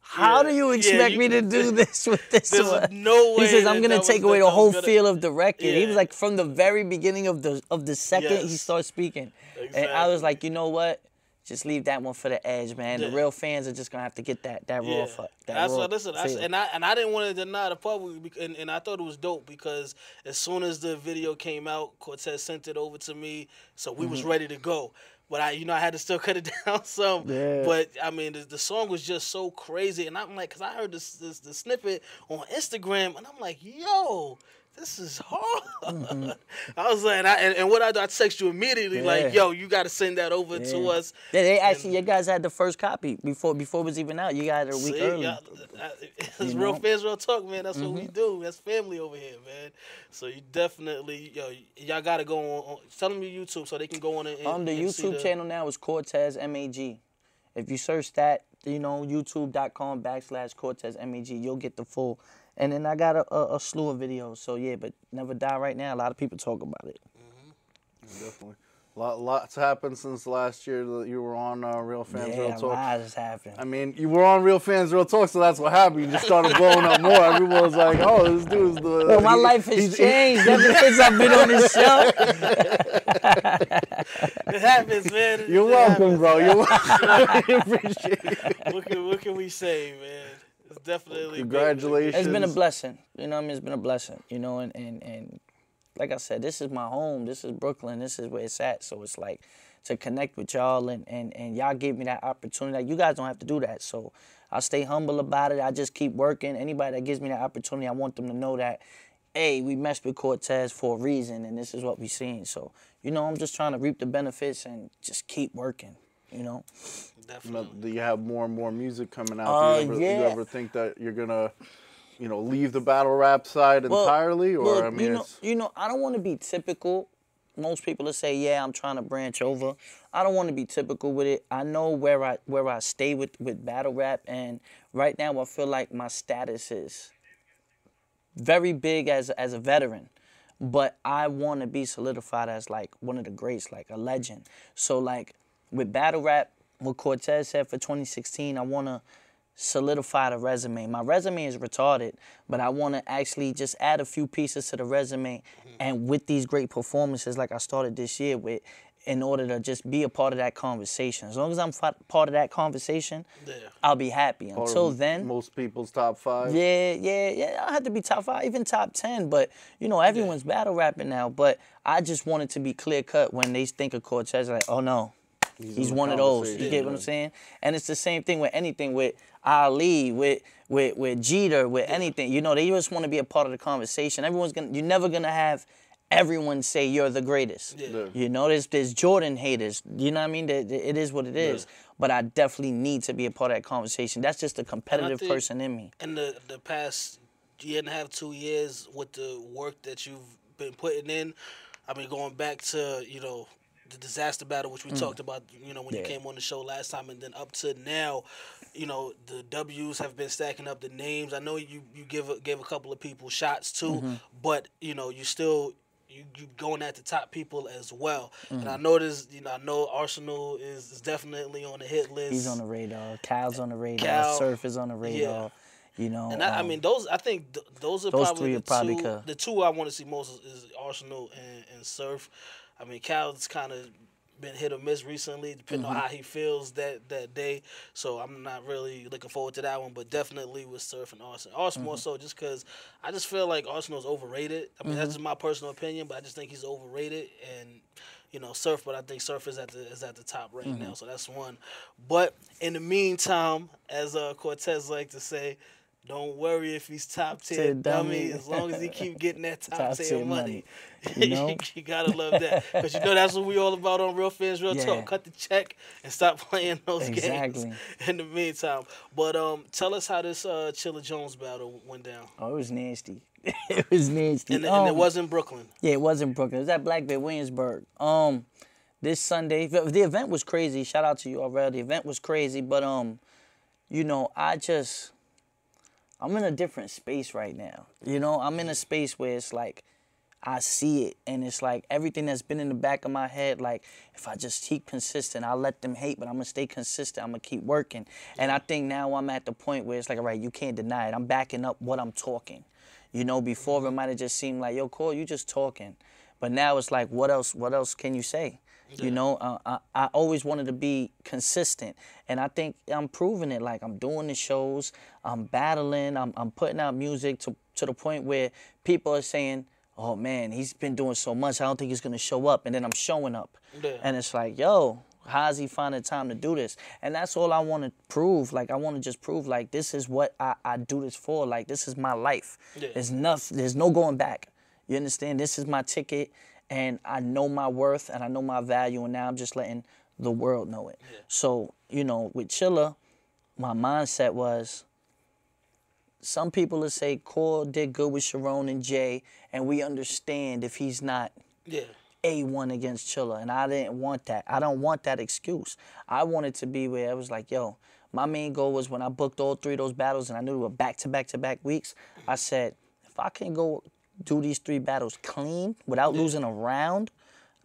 Speaker 6: how
Speaker 3: Yeah,
Speaker 6: do you
Speaker 3: yeah,
Speaker 6: expect
Speaker 3: you-
Speaker 6: me to do this with this
Speaker 3: There's
Speaker 6: one?"
Speaker 3: no way
Speaker 6: He says, "I'm gonna take away the whole
Speaker 3: gonna-
Speaker 6: feel of the record." He was like, from the very beginning of the of the second he starts speaking, and I was like, "You know what?" Just leave that one for the edge, man. The real fans are just gonna have to get that that raw, fu- that
Speaker 3: That's
Speaker 6: raw
Speaker 3: what listen, I, and I and I didn't want to deny the public, and, and I thought it was dope because as soon as the video came out, Cortez sent it over to me, so we
Speaker 6: Mm-hmm.
Speaker 3: was ready to go. But I, you know, I had to still cut it down some.
Speaker 6: Yeah.
Speaker 3: But I mean, the, the song was just so crazy, and I'm like, cause I heard this, this the snippet on Instagram, and I'm like, yo. This is hard. I was like, and, I, and, and what I do, I text you immediately, like,
Speaker 6: Mm-hmm.
Speaker 3: Yo, you got to send that over to us.
Speaker 6: Yeah, they actually, you guys had the first copy before before it was even out. You got it a week
Speaker 3: See,
Speaker 6: early.
Speaker 3: I- it's
Speaker 6: You
Speaker 3: real
Speaker 6: know? Mm-hmm.
Speaker 3: fans, real talk, man. That's what we do. That's family over here, man. So you definitely, yo, y'all gotta go on. on tell them your YouTube so they can go on and,
Speaker 6: On the
Speaker 3: and see
Speaker 6: YouTube
Speaker 3: the-
Speaker 6: channel now is Cortez MAG. If you search that, you know, youtube.com backslash Cortez MAG, you'll get the full. And then I got a, a, a slew of videos. So yeah, but Never Die right now. A lot of people talk about it.
Speaker 4: Definitely. Lot, lots happened since last year that you were on uh, Real Fans Real
Speaker 6: Yeah, a
Speaker 4: Talk.
Speaker 6: lot has happened.
Speaker 4: I mean, you were on Real Fans Real Talk, so that's what happened. You just started blowing up more. Everyone was like, "Oh, this dude's the."
Speaker 6: Well, my
Speaker 4: he-
Speaker 6: life has
Speaker 4: he's-
Speaker 6: changed ever since I've been on this show.
Speaker 3: It happens, man.
Speaker 4: You're
Speaker 3: It
Speaker 4: welcome,
Speaker 3: happens.
Speaker 4: bro. You're welcome. I appreciate it.
Speaker 3: What can, what can we say, man? It's definitely.
Speaker 4: Congratulations.
Speaker 6: It's been a blessing. You know what I mean? It's been a blessing. You know, and, and, and like I said, this is my home. This is Brooklyn. This is where it's at. So it's like to connect with y'all and, and, and y'all gave me that opportunity. Like you guys don't have to do that. So I stay humble about it. I just keep working. Anybody that gives me that opportunity, I want them to know that, hey, we messed with Cortez for a reason and this is what we seen. So, you know, I'm just trying to reap the benefits and just keep working, you know?
Speaker 4: You know, do you have more and more music coming out?
Speaker 6: Uh,
Speaker 4: do you, ever, you ever think that you're gonna, you know, leave the battle rap side
Speaker 6: Well,
Speaker 4: entirely, or
Speaker 6: look,
Speaker 4: I mean,
Speaker 6: you know,
Speaker 4: it's,
Speaker 6: you know, I don't want to be typical. Most people will say, "Yeah, I'm trying to branch over." I don't want to be typical with it. I know where I where I stay with with battle rap, and right now I feel like my status is very big as as a veteran, but I want to be solidified as like one of the greats, like a legend. So like with battle rap, what Cortez said for 2016, I want to solidify the resume. My resume is retarded, but I want to actually just add a few pieces to the resume, and with these great performances, like I started this year with. In order to just be a part of that conversation, as long as I'm fa- part of that conversation,
Speaker 3: Yeah.
Speaker 6: I'll be happy.
Speaker 4: part of
Speaker 6: Until then,
Speaker 4: most people's top five.
Speaker 6: yeah, yeah, yeah. I have to be top five, even top ten. But you know, everyone's battle rapping now. But I just wanted to be clear cut when they think of Cortez, like, oh no, he's,
Speaker 4: in the
Speaker 6: one of those. You get what I'm saying? And it's the same thing with anything with Ali, with with with Jeter, with anything. You know, they just want to be a part of the conversation. Everyone's gonna. You're never gonna have. Everyone say you're the greatest.
Speaker 4: Yeah.
Speaker 6: You know, there's there's Jordan haters. You know what I mean? That- that It is what it is. But I definitely need to be a part of that conversation. That's just a competitive
Speaker 3: think-
Speaker 6: person in me.
Speaker 3: in the the past year and a half, two years, with the work that you've been putting in, I mean, going back to you know the Dizaster battle, which we talked about, you know, when you
Speaker 6: Mm.
Speaker 3: Came on the show last time, and then up to now, you know, the W's have been stacking up the names. I know you you give a, gave a couple of people shots too,
Speaker 6: Mm-hmm.
Speaker 3: but you know, you still. You, you going at the top people as well, and
Speaker 6: Mm-hmm.
Speaker 3: I noticed. You know, I know Arsenal is, is definitely on the hit list.
Speaker 6: He's on the radar. Cal's on the radar.
Speaker 3: Cal,
Speaker 6: Surf is on the radar. Yeah. You know.
Speaker 3: And I, I
Speaker 6: um,
Speaker 3: mean, those I think th- those are
Speaker 6: those
Speaker 3: probably the
Speaker 6: are probably
Speaker 3: two. The two I want to see most is, is Arsenal and, and Surf. I mean, Cal's kind of been hit or miss recently, depending
Speaker 6: Mm-hmm.
Speaker 3: on how he feels that that day. So I'm not really looking forward to that one, but definitely with Surf and Arsenal. Arsenal more
Speaker 6: Mm-hmm.
Speaker 3: so just because I just feel like Arsenal's overrated. I mean, that's
Speaker 6: Mm-hmm.
Speaker 3: just my personal opinion, but I just think he's overrated and. You know, Surf, but I think Surf is at the is at the top right
Speaker 6: Mm-hmm.
Speaker 3: now, so that's one. But in the meantime, as uh, Cortez like to say, don't worry if he's top tier dummy.
Speaker 6: dummy.
Speaker 3: As long as he keep getting that top,
Speaker 6: Top
Speaker 3: tier money,
Speaker 6: money, you know?
Speaker 3: you gotta love that because you know that's what we all about on Real Fans Real
Speaker 6: Yeah.
Speaker 3: Talk. Cut the check and stop playing those
Speaker 6: Exactly.
Speaker 3: games. In the meantime, but um, tell us how this uh Chilla Jones battle went down,
Speaker 6: Oh, it was nasty. it was nasty.
Speaker 3: and, and it
Speaker 6: Um,
Speaker 3: was in Brooklyn.
Speaker 6: Yeah, it was in Brooklyn. It was at Black Bear Williamsburg. Um, this Sunday, the the event was crazy. Shout out to you already. The event was crazy, but um, you know, I just, I'm in a different space right now. You know, I'm in a space where it's like, I see it, and it's like everything that's been in the back of my head. Like, if I just keep consistent, I'll let them hate, but I'm gonna stay consistent. I'm gonna keep working. And I think now I'm at the point where it's like, all right, you can't deny it. I'm backing up what I'm talking. You know, before it might have just seemed like, yo, Cole, you just talking. But now it's like, what else? What else can you say? You know, uh, I, I always wanted to be consistent, and I think I'm proving it. Like I'm doing the shows, I'm battling, I'm, I'm putting out music to to the point where people are saying, "Oh man, he's been doing so much. I don't think he's gonna show up," and then I'm showing up,
Speaker 3: Yeah.
Speaker 6: and it's like, yo. How's he finding time to do this? And that's all I want to prove. Like I want to just prove, like this is what I, I do this for. Like this is my life.
Speaker 3: Yeah.
Speaker 6: There's nothing. There's no going back. You understand? This is my ticket, and I know my worth and I know my value, and now I'm just letting the world know it. So you know, with Chilla, my mindset was. Some people will say Core did good with Sharon and Jay, and we understand if he's not
Speaker 3: Yeah,
Speaker 6: a1 against Chilla, and I didn't want that. I don't want that excuse. I wanted to be where I was like, yo, my main goal was when I booked all three of those battles and I knew they were back to back to back weeks, I said, if I can go do these three battles clean without losing a round,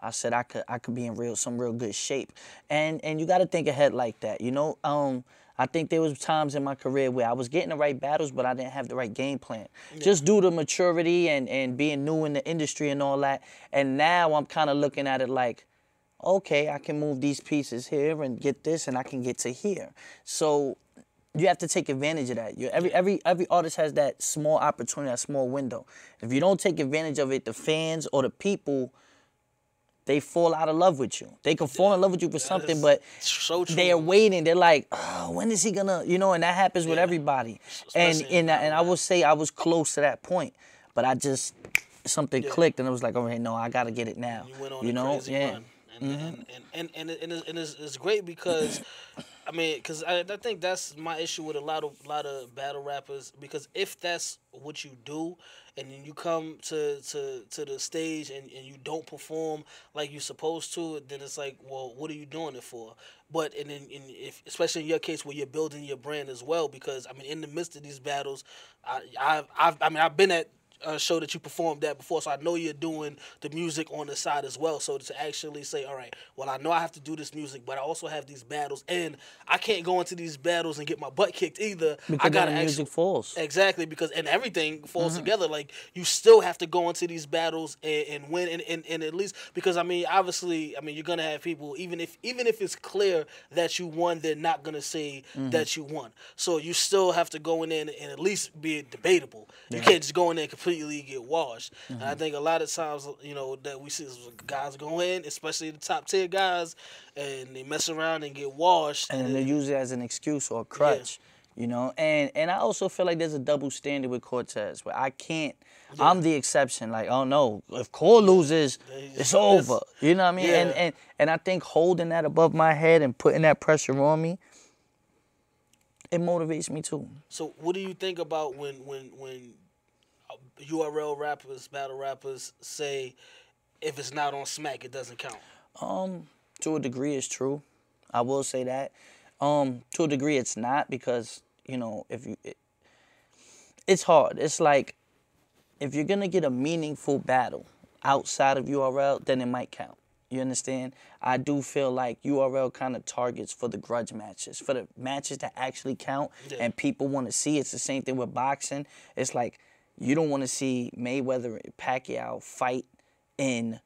Speaker 6: I said I could I could be in real some real good shape. And and you gotta think ahead like that, you know? Um I think there was times in my career where I was getting the right battles, but I didn't have the right game plan. Just due to maturity and, and being new in the industry and all that. And now I'm kind of looking at it like, okay, I can move these pieces here and get this, and I can get to here. So you have to take advantage of that. You, every every every artist has that small opportunity, that small window. If you don't take advantage of it, the fans or the people, they fall out of love with you. They can fall in love with you for something, but
Speaker 3: so
Speaker 6: they are waiting. They're like, oh, when is he gonna, you know? And that happens with everybody. And
Speaker 3: Especially
Speaker 6: and
Speaker 3: in
Speaker 6: I- and I will say I was close to that point, but I just something clicked, and I was like, all right, no, I gotta get it now.
Speaker 3: You went on
Speaker 6: You
Speaker 3: a
Speaker 6: know,
Speaker 3: crazy
Speaker 6: yeah.
Speaker 3: Mm-hmm. And, and, and, and, and, it- and, it's, and it's, it's great because, I mean, because I, I think that's my issue with a lot of lot of battle rappers. Because if that's what you do, and then you come to, to, to the stage and, and you don't perform like you're supposed to, then it's like, well, what are you doing it for? But and then, in, if, especially in your case where you're building your brand as well, because I mean, in the midst of these battles, I, I've, I've I mean, I've been at uh, show that you performed that before, so I know you're doing the music on the side as well. So to actually say, all right, well, I know I have to do this music, but I also have these battles, and I can't go into these battles and get my butt kicked either. I
Speaker 6: Because
Speaker 3: gotta
Speaker 6: then the music falls.
Speaker 3: exactly because and everything falls
Speaker 6: Mm-hmm.
Speaker 3: together. Like you still have to go into these battles and, and win, and, and, and at least because I mean, obviously, I mean, you're gonna have people even if even if it's clear that you won, they're not gonna say
Speaker 6: Mm-hmm.
Speaker 3: that you won. So you still have to go in there and, and at least be debatable. You can't just go in there and completely get washed. And I
Speaker 6: Mm-hmm.
Speaker 3: think a lot of times, you know, that we see guys go in, especially the top tier guys, and they mess around and get washed.
Speaker 6: and then they use it as an excuse or a crutch. You know, and and I also feel like there's a double standard with Cortez where I can't. I'm the exception. Like, oh no, if Core loses, it's over. You know what I mean? And
Speaker 3: Yeah.
Speaker 6: and and I think holding that above my head and putting that pressure on me, it motivates me too.
Speaker 3: So, what do you think about when when when URL rappers, battle rappers say if it's not on Smack, it doesn't count?
Speaker 6: Um, to a degree, it's true. I will say that. Um, to a degree, it's not because you know if you, it, it's hard. It's like if you're gonna get a meaningful battle outside of URL, then it might count. You understand? I do feel like URL kind of targets for the grudge matches, for the matches that actually count and people want to see. It's the same thing with boxing. It's like you don't want to see Mayweather and Pacquiao fight in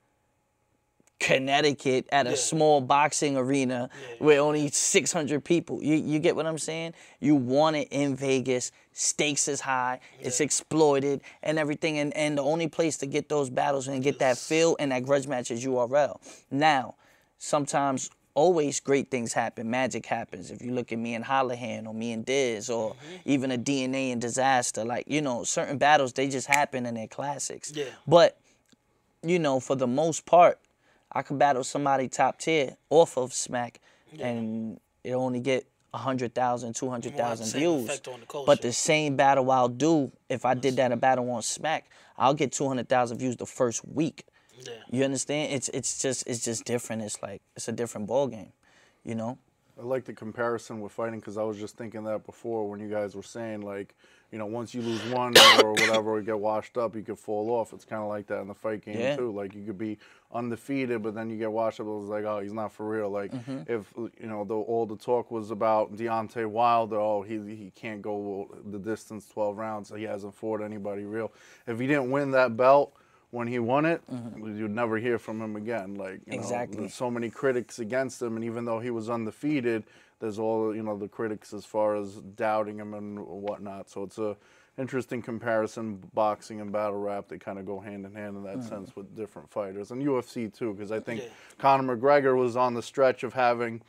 Speaker 6: Connecticut at a small boxing arena with only 600 people. You you get what I'm saying? You want it in Vegas. Stakes is high. It's exploited and everything. And and the only place to get those battles and get that feel and that grudge match is URL. Now, sometimes always great things happen. Magic happens. If you look at me and Hollahan or me and Diz or even a DNA and Dizaster, like you know, certain battles they just happen and they're classics.
Speaker 3: Yeah.
Speaker 6: But you know, for the most part, I could battle somebody top tier off of Smack, and it only get 100,000, 200,000 views.
Speaker 3: the.
Speaker 6: But the same battle I'll do, if I did that a battle on Smack, I'll get 200,000 views the first week.
Speaker 3: Yeah.
Speaker 6: You understand? It's it's just it's just different. It's like it's a different ball game, you know.
Speaker 4: I like the comparison with fighting because I was just thinking that before when you guys were saying like, you know, once you lose one or whatever, or get washed up, you could fall off. It's kind of like that in the fight game
Speaker 6: Yeah.
Speaker 4: too. Like you could be undefeated, but then you get washed up. It was like, oh, he's not for real. Like
Speaker 6: Mm-hmm.
Speaker 4: if you know, the, all the talk was about Deontay Wilder. Oh, he he can't go the distance, twelve rounds. He hasn't fought anybody real. If he didn't win that belt. When he won it, you'd never hear from him again. Like you know,
Speaker 6: Mm-hmm. Exactly.
Speaker 4: there's so many critics against him, and even though he was undefeated, there's all you know the critics as far as doubting him and whatnot. So it's a interesting comparison. Boxing and battle rap they kind of go hand in hand in that sense with different fighters and UFC too, because I think
Speaker 3: Yeah.
Speaker 4: Conor McGregor was on the stretch of having.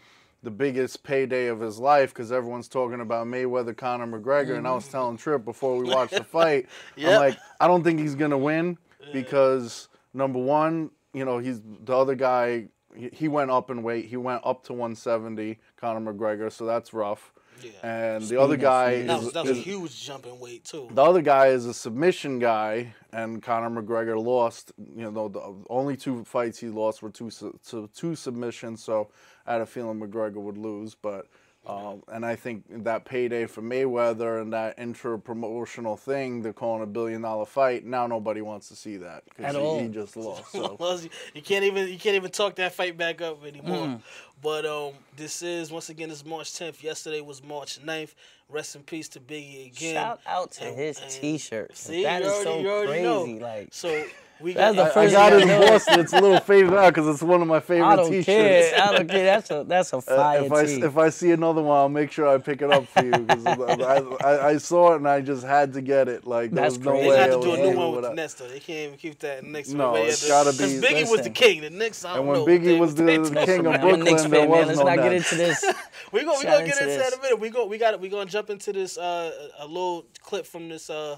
Speaker 4: The biggest payday of his life because everyone's talking about Mayweather, Conor McGregor, and I was telling Trip before we watched the fight,
Speaker 3: Yep.
Speaker 4: I'm like, I don't think he's gonna win because number one, you know, he's the other guy. He, he went up in weight. He went up to 170, Conor McGregor. So that's rough.
Speaker 3: Yeah.
Speaker 4: And the other guy
Speaker 3: That
Speaker 4: is,
Speaker 3: was, that was a
Speaker 4: is-
Speaker 3: huge jump in weight too.
Speaker 4: the other guy is a submission guy, and Conor McGregor lost. You know, the only two fights he lost were two to two submissions. So I had a feeling McGregor would lose, but. Um, and I think that payday for Mayweather and that intra-promotional thing, they're calling a billion-dollar fight. Now nobody wants to see that because he, he just lost. So
Speaker 3: you can't even you can't even talk that fight back up anymore.
Speaker 6: Mm.
Speaker 3: But um, this is once again it's March 10th. Yesterday was March 9th. Rest in peace to Biggie again.
Speaker 6: Shout out to
Speaker 3: And-
Speaker 6: his
Speaker 3: and-
Speaker 6: T-shirt.
Speaker 3: See,
Speaker 6: that
Speaker 3: you
Speaker 6: is
Speaker 3: already,
Speaker 6: so
Speaker 3: you already
Speaker 6: crazy.
Speaker 3: know.
Speaker 6: Like
Speaker 3: so We
Speaker 6: That's
Speaker 3: got,
Speaker 6: the
Speaker 4: I
Speaker 6: first
Speaker 4: got it in Boston. It's a little faded out because it's one of my favorite
Speaker 6: I don't
Speaker 4: T-shirts.
Speaker 6: care. I don't care. That's a that's a
Speaker 4: Uh,
Speaker 6: fire
Speaker 4: if I if I see another one, I'll make sure I pick it up for you because I, I, I saw it and I just had to get it. Like there
Speaker 6: That's
Speaker 4: was no
Speaker 6: crazy.
Speaker 3: They
Speaker 4: way.
Speaker 3: got
Speaker 4: I
Speaker 3: to do a new one with the Nets though. They can't even keep that Knicks.
Speaker 4: No,
Speaker 3: one.
Speaker 4: it's gotta be.
Speaker 3: Because
Speaker 4: be-
Speaker 3: Biggie was the king. The Knicks. I don't
Speaker 4: And when
Speaker 3: know.
Speaker 4: Biggie
Speaker 3: They-
Speaker 4: was the, the king of
Speaker 6: man, I'm Knicks
Speaker 4: Brooklyn, there
Speaker 6: fan, man.
Speaker 4: was
Speaker 6: Let's
Speaker 4: no
Speaker 6: not get into this.
Speaker 3: we go we gonna get into that in a minute. We go we got we gonna jump into this uh a little clip from this uh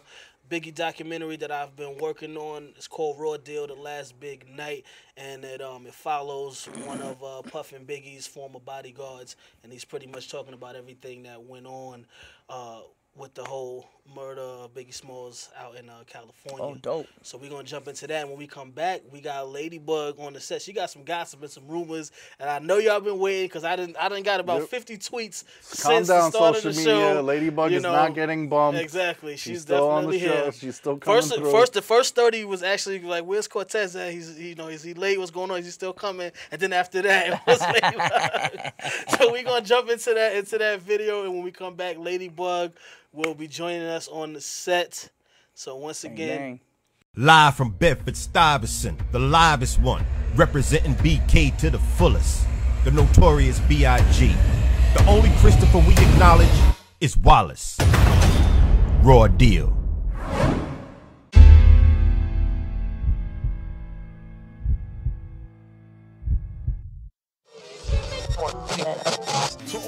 Speaker 3: Biggie documentary that I've been working on. It's called Raw Deal: The Last Big Night, and it um it follows one of uh, Puff and Biggie's former bodyguards, and he's pretty much talking about everything that went on uh with the whole murder of Biggie Smalls out in uh, California.
Speaker 6: Oh, dope.
Speaker 3: So we're gonna jump into that. When we come back, we got Ladybug on the set. She got some gossip and some rumors, and I know y'all been waiting because I didn't. I didn't got about
Speaker 4: Yep.
Speaker 3: 50 tweets
Speaker 4: Calm
Speaker 3: since
Speaker 4: down,
Speaker 3: the start
Speaker 4: social
Speaker 3: of the
Speaker 4: media.
Speaker 3: show.
Speaker 4: Ladybug
Speaker 3: you
Speaker 4: is
Speaker 3: know.
Speaker 4: not getting bumped.
Speaker 3: Exactly, she's,
Speaker 4: She's still on the
Speaker 3: definitely
Speaker 4: show.
Speaker 3: here.
Speaker 4: She's still coming
Speaker 3: first,
Speaker 4: through.
Speaker 3: First, the first 30 was actually like, "Where's Cortez at? He's, you know, is he late? What's going on? Is he still coming?" And then after that, it was Ladybug. so we're gonna jump into that into that video, and when we come back, Ladybug will be joining us on the set. So once again.
Speaker 6: Dang.
Speaker 11: Live from Bedford Stuyvesant, the livest one, representing BK to the fullest. The notorious B.I.G. The only Christopher we acknowledge is Wallace. Raw deal.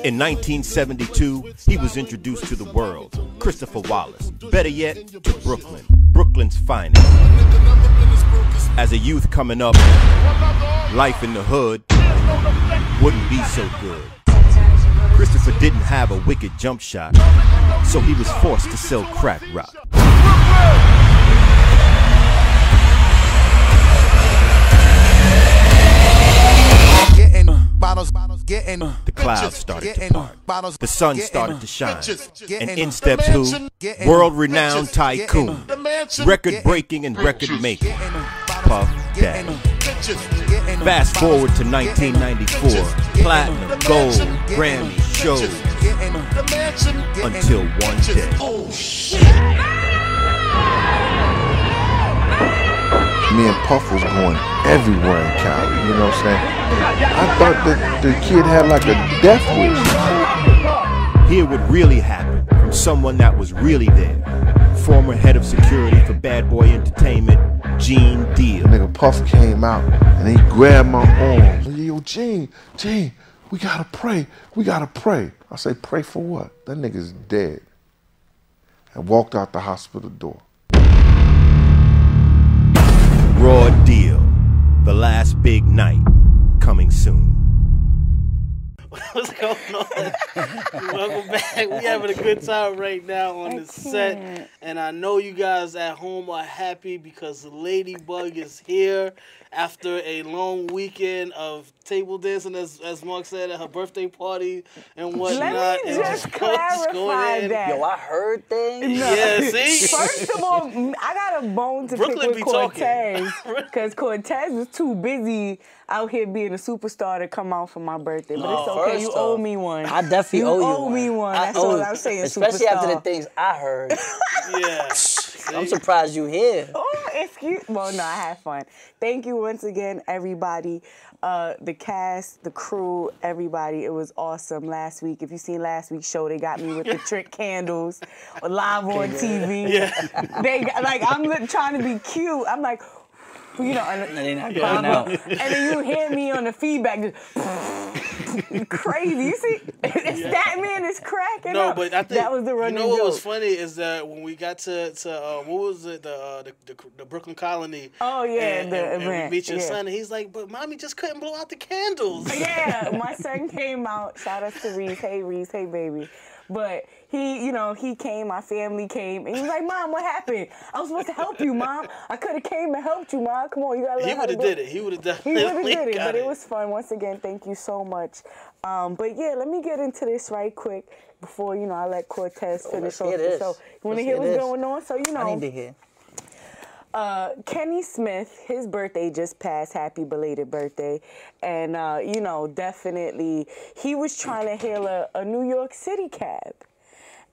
Speaker 11: In 1972, he was introduced to the world, Christopher Wallace. Better yet, to Brooklyn, Brooklyn's finest. As a youth coming up, life in the hood wouldn't be so good. Christopher didn't have a wicked jump shot, so he was forced to sell crack rock.
Speaker 12: Getting uh,
Speaker 11: The clouds started to part. The sun started to shine. And in steps who? World renowned tycoon. Record breaking and record making. Puff Daddy. Fast forward to 1994. Platinum, gold, Grammy, shows. Until one day.
Speaker 13: Me and Puff was going everywhere in Cali, you know what I'm saying? I thought that the kid had like a death wish.
Speaker 11: Hear what really happened from someone that was really there. Former head of security for Bad Boy Entertainment, Gene Deal.
Speaker 13: Nigga Puff came out and he grabbed my arm. Yo, Gene, Gene, we gotta pray. We gotta pray. I say, pray for what? That nigga's dead. And walked out the hospital door.
Speaker 11: Raw Deal. The last big night. Coming soon.
Speaker 3: What's going on? Welcome back. We having a good time right now on the set, and I know you guys at home are happy because Ladybug is here after a long weekend of table dancing, as as Mark said, at her birthday party and whatnot.
Speaker 14: Let me
Speaker 3: and
Speaker 14: just
Speaker 3: go- going
Speaker 14: clarify
Speaker 3: in.
Speaker 14: that.
Speaker 6: Yo, I heard things.
Speaker 14: No.
Speaker 3: Yeah, see?
Speaker 14: First of all, I got a bone to
Speaker 3: Brooklyn
Speaker 14: pick with
Speaker 3: talking.
Speaker 14: Cortez because Cortez was too busy out here being a superstar to come out for my birthday. But it's okay. You
Speaker 6: off,
Speaker 14: owe me one.
Speaker 6: I definitely
Speaker 14: you
Speaker 6: owe you
Speaker 14: owe
Speaker 6: one.
Speaker 14: me one.
Speaker 6: I
Speaker 14: That's
Speaker 6: owe
Speaker 14: all I'm saying.
Speaker 6: Especially after the things I heard.
Speaker 3: Yeah.
Speaker 6: I'm surprised you here.
Speaker 14: Oh, excuse. Well, no, I had fun. Thank you once again, everybody. Uh, the cast, the crew, everybody. It was awesome last week. If you seen last week's show, they got me with the trick candles live on TV.
Speaker 6: Yeah.
Speaker 14: They got, like I'm trying to be cute. I'm like, you know, and,
Speaker 6: they not
Speaker 14: I'm-
Speaker 6: out.
Speaker 14: and then you hear me on the feedback. Just crazy. You see, that man is cracking
Speaker 3: No,
Speaker 14: up.
Speaker 3: but I think
Speaker 14: that was the
Speaker 3: you
Speaker 14: running
Speaker 3: know what
Speaker 14: joke.
Speaker 3: was funny is that when we got to to uh, what was it the, uh, the the the Brooklyn Colony.
Speaker 14: Oh, yeah,
Speaker 3: and,
Speaker 14: the
Speaker 3: and, and we meet your
Speaker 14: yeah.
Speaker 3: son, and he's like, "But mommy just couldn't blow out the candles."
Speaker 14: Yeah, my son came out. Shout out to Reese. Hey, Reese. Hey, baby. But he, you know, he came. My family came, and he was like, "Mom, what happened? I was supposed to help you, Mom. I could have came and helped you, Mom. Come on, you gotta learn
Speaker 3: He would have
Speaker 14: do
Speaker 3: did it. He would have
Speaker 14: He
Speaker 3: definitely
Speaker 14: would have did it,
Speaker 3: got
Speaker 14: but it was fun. Once again, thank you so much. Um, but yeah, let me get into this right quick before you know I let Cortez finish
Speaker 6: let's
Speaker 14: off
Speaker 6: hear
Speaker 14: the
Speaker 6: this.
Speaker 14: show. You want
Speaker 6: Let's
Speaker 14: to hear
Speaker 6: hear
Speaker 14: what's
Speaker 6: this.
Speaker 14: going on? So you know,
Speaker 6: I need to hear.
Speaker 14: Uh, Kenny Smith, his birthday just passed. Happy belated birthday. And, uh, you know, definitely, he was trying to hail a, a New York City cab.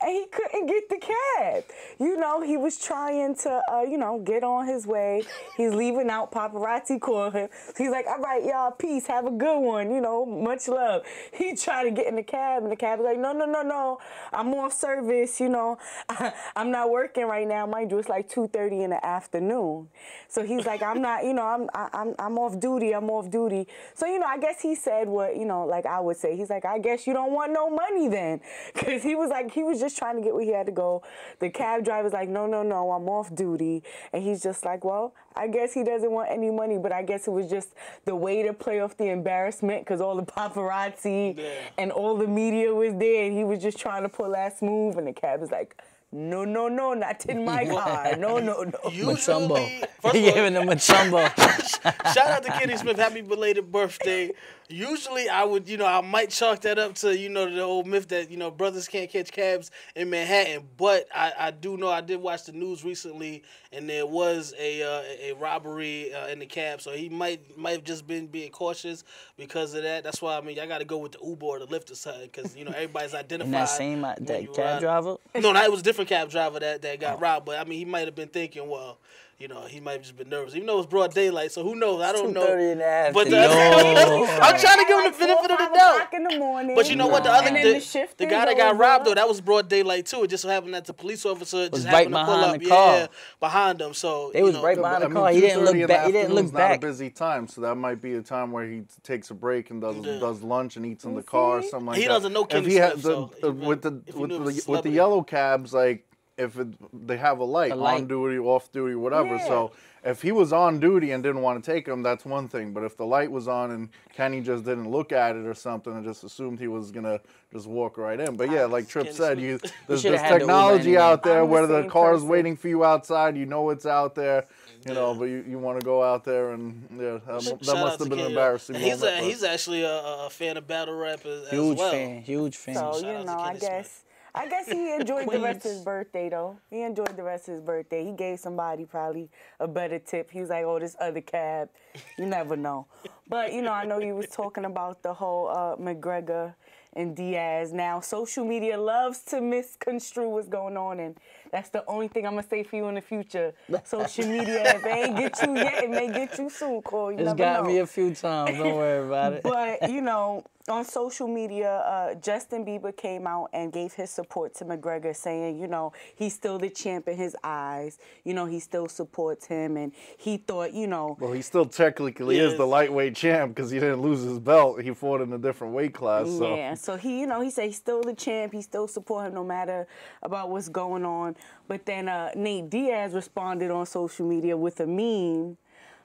Speaker 14: And he couldn't get the cab. You know, he was trying to, uh, you know, get on his way. He's leaving out. Paparazzi call him. He's like, all right, y'all, peace. Have a good one. You know, much love. He tried to get in the cab, and the cab was like, no, no, no, no. I'm off service. You know, I'm not working right now. Mind you, it's like 2.30 in the afternoon. So he's like, I'm not, you know, I'm, I- I'm, I'm off duty. I'm off duty. So, you know, I guess he said what, you know, like I would say. He's like, I guess you don't want no money then. Because he was like, he was just trying to get where he had to go. The cab driver's like, no, no, no, I'm off duty. And he's just like, well, I guess he doesn't want any money, but I guess it was just the way to play off the embarrassment because all the paparazzi and all the media was there. And he was just trying to pull that move. And the cab was like, no, no, no, not in my car. No, no, no.
Speaker 6: Mutombo.
Speaker 3: First
Speaker 6: He
Speaker 3: of all-
Speaker 6: giving him a chumbo.
Speaker 3: Shout out to Kenny Smith. Happy belated birthday. Usually, I would, you know, I might chalk that up to, you know, the old myth that, you know, brothers can't catch cabs in Manhattan. But I, I do know I did watch the news recently, and there was a uh, a robbery uh, in the cab. So he might might have just been being cautious because of that. That's why I mean, I got to go with the Uber or the Lyft or something because you know everybody's identified.
Speaker 6: And that same uh, that cab
Speaker 3: ride.
Speaker 6: driver.
Speaker 3: No, no, it was a different cab driver that, that got robbed. But I mean, he might have been thinking, well, you know, he might have just been nervous, even though it was broad daylight. So who knows? I don't know.
Speaker 6: 2:30 in the
Speaker 3: But the,
Speaker 6: afternoon.
Speaker 3: I'm trying to give him the benefit of the doubt.
Speaker 14: in the morning.
Speaker 3: But you know what? The other the,
Speaker 14: the shift
Speaker 3: the guy that got
Speaker 14: over.
Speaker 3: robbed though, that was broad daylight too. It just so happened that the police officer
Speaker 6: Was
Speaker 3: just
Speaker 6: right
Speaker 3: happened to pull
Speaker 6: behind
Speaker 3: up,
Speaker 6: the car.
Speaker 3: yeah, behind them. So
Speaker 6: They
Speaker 3: you
Speaker 6: was
Speaker 3: know,
Speaker 6: right behind the
Speaker 4: I mean,
Speaker 6: car. He didn't
Speaker 4: 2:30
Speaker 6: look
Speaker 4: in
Speaker 6: back. He didn't
Speaker 4: afternoon's
Speaker 6: look
Speaker 4: not
Speaker 6: back.
Speaker 4: a busy time, so that might be a time where he takes a break and does does lunch and eats in the car or something like
Speaker 3: He
Speaker 4: that.
Speaker 3: doesn't know
Speaker 4: If he had the, with the with the
Speaker 3: was a
Speaker 4: with the
Speaker 3: celebrity.
Speaker 4: yellow cabs, like if it, they have a light,
Speaker 6: A light.
Speaker 4: on duty, off duty, whatever. So if he was on duty and didn't want to take him, that's one thing. But if the light was on and Kenny just didn't look at it or something and just assumed he was gonna just walk right in. But yeah, like Trip said, you there's,
Speaker 6: shoulda
Speaker 4: there's
Speaker 6: the
Speaker 4: technology
Speaker 6: anyway.
Speaker 4: out there
Speaker 14: I'm
Speaker 4: where the
Speaker 14: same
Speaker 4: car's
Speaker 14: person.
Speaker 4: waiting for you outside. You know it's out there. You know, but you, you want to go out there and yeah, that, that must have been an
Speaker 3: Kenny.
Speaker 4: embarrassing
Speaker 3: And He's
Speaker 4: moment.
Speaker 3: a, he's actually a, a fan of battle rap as, as
Speaker 6: Huge fan. Huge fan.
Speaker 14: So
Speaker 3: Shout
Speaker 14: you know, I
Speaker 3: Kenny Smith.
Speaker 14: I guess he enjoyed the rest of his birthday though. He enjoyed the rest of his birthday. He gave somebody probably a better tip. He was like, "Oh, this other cab." You never know. But you know, I know you was talking about the whole uh, McGregor and Diaz. Now, social media loves to misconstrue what's going on, and that's the only thing I'm gonna say for you in the future. Social media, if it ain't get you yet, it may get you soon, Cole. You
Speaker 6: It's got
Speaker 14: know.
Speaker 6: me a few times. Don't worry about it.
Speaker 14: But you know, on social media, uh, Justin Bieber came out and gave his support to McGregor, saying, you know, he's still the champ in his eyes. You know, he still supports him, and he thought, you know,
Speaker 4: Well, he still technically is
Speaker 3: Yes.
Speaker 4: the lightweight champ because he didn't lose his belt. He fought in a different weight class. So
Speaker 14: Yeah, so he, you know, he said he's still the champ. He still support him no matter about what's going on. But then uh, Nate Diaz responded on social media with a meme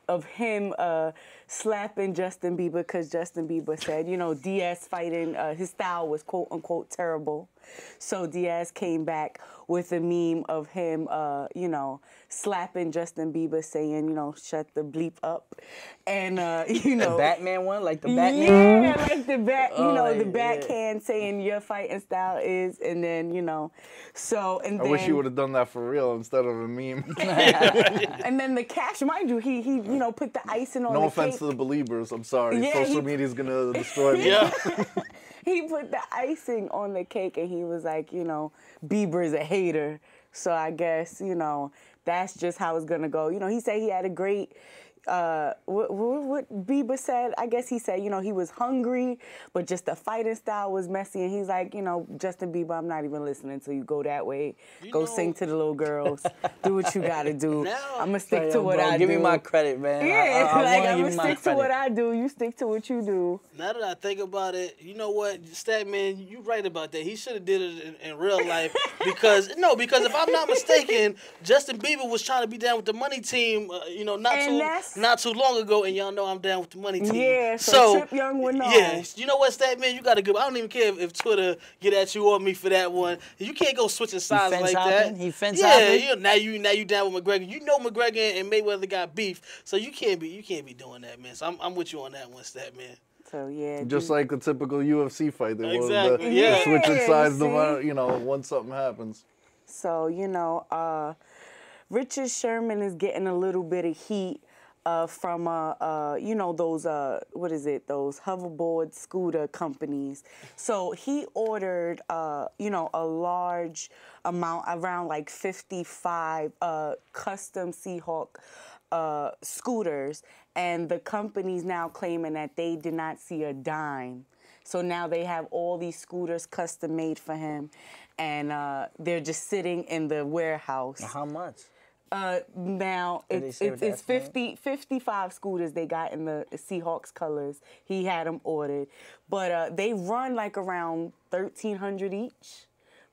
Speaker 14: of him uh, slapping Justin Bieber because Justin Bieber said, you know, Diaz fighting, uh, his style was quote unquote terrible. So Diaz came back with a meme of him, uh, you know, slapping Justin Bieber, saying, you know, shut the bleep up. And, uh, you know.
Speaker 6: The Batman one, like the Batman.
Speaker 14: Yeah, like the back, you
Speaker 6: Oh,
Speaker 14: know, the
Speaker 6: yeah.
Speaker 14: backhand saying your fighting style is, and then you know, so and
Speaker 4: I
Speaker 14: then
Speaker 4: wish he would have done that for real instead of a meme.
Speaker 14: and then the cash, mind you, he he you know put the icing on
Speaker 4: no
Speaker 14: the
Speaker 4: offense
Speaker 14: cake.
Speaker 4: to the believers. I'm sorry.
Speaker 14: Yeah,
Speaker 4: Social
Speaker 14: he-
Speaker 4: media's gonna destroy me.
Speaker 3: Yeah.
Speaker 14: He put the icing on the cake, and he was like, you know, Bieber's a hater, so I guess you know that's just how it's gonna go. You know, he said he had a great. Uh, what, what, what Bieber said, I guess he said, you know, he was hungry, but just the fighting style was messy. And he's like, you know, Justin Bieber, I'm not even listening to you go that way. go sing to the little girls. do what you gotta do. I'm gonna stick
Speaker 6: Hey,
Speaker 14: to what
Speaker 6: bro,
Speaker 14: I
Speaker 6: give
Speaker 14: do.
Speaker 6: Give me my credit, man. I-
Speaker 14: Yeah,
Speaker 6: I, I,
Speaker 14: like I'm gonna
Speaker 6: you
Speaker 14: stick to what. I do. You stick to what you do.
Speaker 3: Now that I think about it, you know what, Statman, you right about that. He should have did it in, in real life because no, because if I'm not mistaken, Justin Bieber was trying to be down with the money team, uh, you know, not
Speaker 14: And
Speaker 3: too
Speaker 14: that's-
Speaker 3: not too long ago, and y'all know I'm down with the money team.
Speaker 14: Yeah, so Trip Yung would know.
Speaker 3: Yeah, you know what, Statman, you got to go. I don't even care if, if Twitter get at you or me for that one. You can't go switching sides
Speaker 6: fence
Speaker 3: like
Speaker 6: hopping?
Speaker 3: that.
Speaker 6: He fence
Speaker 3: yeah,
Speaker 6: hopping?
Speaker 3: you now you now you down with McGregor. You know McGregor and Mayweather got beef, so you can't be you can't be doing that, man. So I'm I'm with you on that one, Statman.
Speaker 14: So yeah,
Speaker 4: Just like the typical UFC fight, they will
Speaker 3: Exactly,
Speaker 4: the,
Speaker 3: yeah.
Speaker 4: switching sides,
Speaker 14: you
Speaker 4: no you know, once something happens.
Speaker 14: So, you know, uh, Richard Sherman is getting a little bit of heat uh, from uh, uh, you know those uh, what is it those hoverboard scooter companies. So he ordered uh, you know a large amount around like 55 uh, custom Seahawk scooters, and the company's now claiming that they did not see a dime. So now they have all these scooters custom made for him, and they're just sitting in the warehouse.
Speaker 6: How much?
Speaker 14: Uh, now it's, it's, it's 50, 55 scooters they got in the Seahawks colors. He had them ordered, but uh, they run like around thirteen hundred each.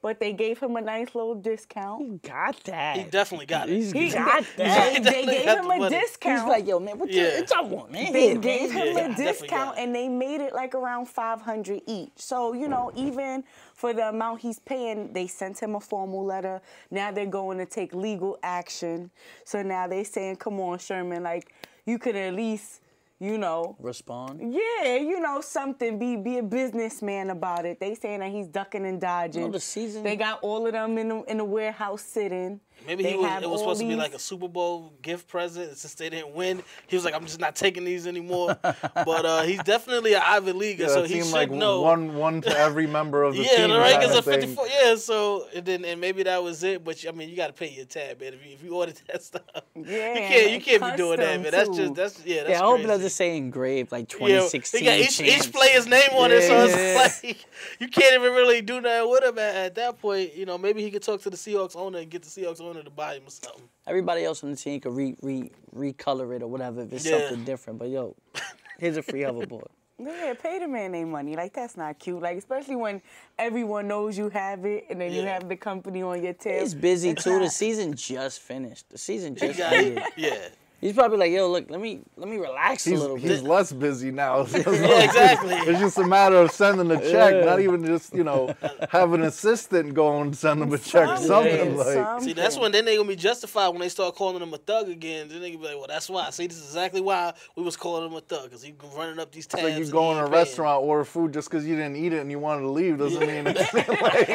Speaker 14: But they gave him a nice little discount. He
Speaker 6: got that.
Speaker 3: He definitely got it.
Speaker 14: He
Speaker 6: got
Speaker 14: they,
Speaker 6: that.
Speaker 14: They,
Speaker 3: Definitely
Speaker 14: gave him
Speaker 3: the
Speaker 14: a
Speaker 3: money.
Speaker 14: discount.
Speaker 6: He's like, yo, man, what you,
Speaker 3: Yeah.
Speaker 6: y'all want, man?
Speaker 14: They
Speaker 6: Here,
Speaker 14: gave
Speaker 6: man.
Speaker 14: him
Speaker 3: Yeah,
Speaker 14: a discount and they made it like around 500 each. So, you know, even for the amount he's paying, they sent him a formal letter. Now they're going to take legal action. So now they're saying, come on, Sherman, like, you could at least, you know,
Speaker 6: Respond.
Speaker 14: yeah, you know something. Be be a businessman about it. They saying that he's ducking and dodging.
Speaker 6: No, the season-
Speaker 14: They got all of them in the, in the warehouse sitting.
Speaker 3: Maybe
Speaker 14: They
Speaker 3: he was, it was
Speaker 14: all
Speaker 3: supposed to be like a Super Bowl gift present. and Since they didn't win, he was like, "I'm just not taking these anymore." but uh, he's definitely an Ivy Leaguer,
Speaker 4: Yeah,
Speaker 3: so
Speaker 4: it
Speaker 3: he
Speaker 4: seemed
Speaker 3: should
Speaker 4: like
Speaker 3: know.
Speaker 4: one one to every member of the team.
Speaker 3: yeah,
Speaker 4: team.
Speaker 3: the rank
Speaker 4: kind
Speaker 3: is a
Speaker 4: of
Speaker 3: 54. Yeah, so and then and maybe that was it. But I mean, you got to pay your tab, man. If you, if you ordered that stuff,
Speaker 14: Yeah,
Speaker 3: you can't you can't be doing that,
Speaker 14: custom,
Speaker 3: man. That's
Speaker 14: too.
Speaker 3: just that's yeah. That's
Speaker 6: Yeah, I hope it
Speaker 3: crazy.
Speaker 6: doesn't say engraved like
Speaker 3: Yeah,
Speaker 6: 2016.
Speaker 3: they got each, each player's name on it, so
Speaker 6: Yeah.
Speaker 3: it's like you can't even really do nothing with him at, at that point. You know, maybe he could talk to the Seahawks owner and get the Seahawks owner to buy him or something.
Speaker 6: Everybody else on the team could re, re recolor it or whatever if it's
Speaker 3: Yeah.
Speaker 6: something different. But yo, here's a free hoverboard.
Speaker 14: Yeah, pay the man their money. Like that's not cute. Like especially when everyone knows you have it and then you have the company on your tail.
Speaker 6: He's busy too. The season just finished. The season just
Speaker 3: got
Speaker 6: ended.
Speaker 3: Yeah.
Speaker 6: He's probably like, yo, look, let me let me relax
Speaker 4: He's,
Speaker 6: a little bit.
Speaker 4: he's less busy now.
Speaker 3: Yeah, exactly.
Speaker 4: It's just a matter of sending a check,
Speaker 6: Yeah.
Speaker 4: not even just you know have an assistant go and send him a check.
Speaker 14: Something,
Speaker 4: Something like
Speaker 14: something.
Speaker 3: See, that's when then they gonna be justified when they start calling him a thug again. Then they gonna be like, well, that's why. See, this is exactly why we was calling him a thug, cause he been running up these
Speaker 4: it's
Speaker 3: tabs.
Speaker 4: like you
Speaker 3: and
Speaker 4: go in a
Speaker 3: ain't paying.
Speaker 4: restaurant, order food just because you didn't eat it and you wanted to leave doesn't mean it's like,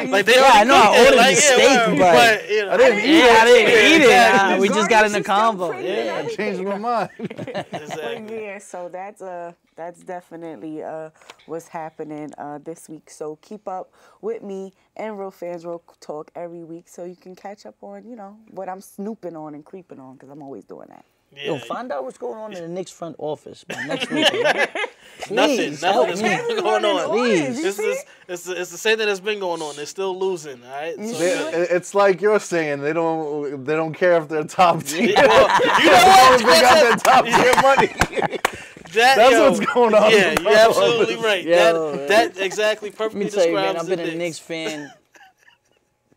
Speaker 3: Like they
Speaker 6: Yeah,
Speaker 3: already
Speaker 6: I know I
Speaker 3: cooked it,
Speaker 6: ordered
Speaker 3: like,
Speaker 6: the
Speaker 3: yeah,
Speaker 6: steak,
Speaker 3: word,
Speaker 6: but-
Speaker 3: you know,
Speaker 4: I didn't eat
Speaker 6: yeah, I didn't eat it.
Speaker 3: exactly.
Speaker 6: We just got in the
Speaker 14: Garnish is still
Speaker 6: combo. Yeah.
Speaker 4: I changed my mind.
Speaker 3: exactly.
Speaker 14: But yeah, so that's uh that's definitely uh what's happening uh this week. So keep up with me and Real Fans Real Talk every week so you can catch up on, you know, what I'm snooping on and creeping on because I'm always doing that.
Speaker 6: Yo,
Speaker 3: Yeah.
Speaker 6: find out what's going on in the Knicks front office by next week. alright?
Speaker 3: Nothing, nothing
Speaker 6: help
Speaker 3: has been going on.
Speaker 6: Please.
Speaker 3: It's, it's, it's, the- it's the same thing that's been going on. They're still losing, all right? So,
Speaker 4: They- it's like you're saying they don't they don't care if they're top tier.
Speaker 3: Well, you know
Speaker 4: As
Speaker 3: what?
Speaker 4: long as they got their top tier money.
Speaker 3: That,
Speaker 4: That's
Speaker 3: yo,
Speaker 4: what's going on
Speaker 3: Yeah, you're absolutely
Speaker 4: office.
Speaker 3: right.
Speaker 6: Yo,
Speaker 3: that, that exactly
Speaker 6: Let
Speaker 3: perfectly
Speaker 6: me tell you, man, I've been a Knicks fan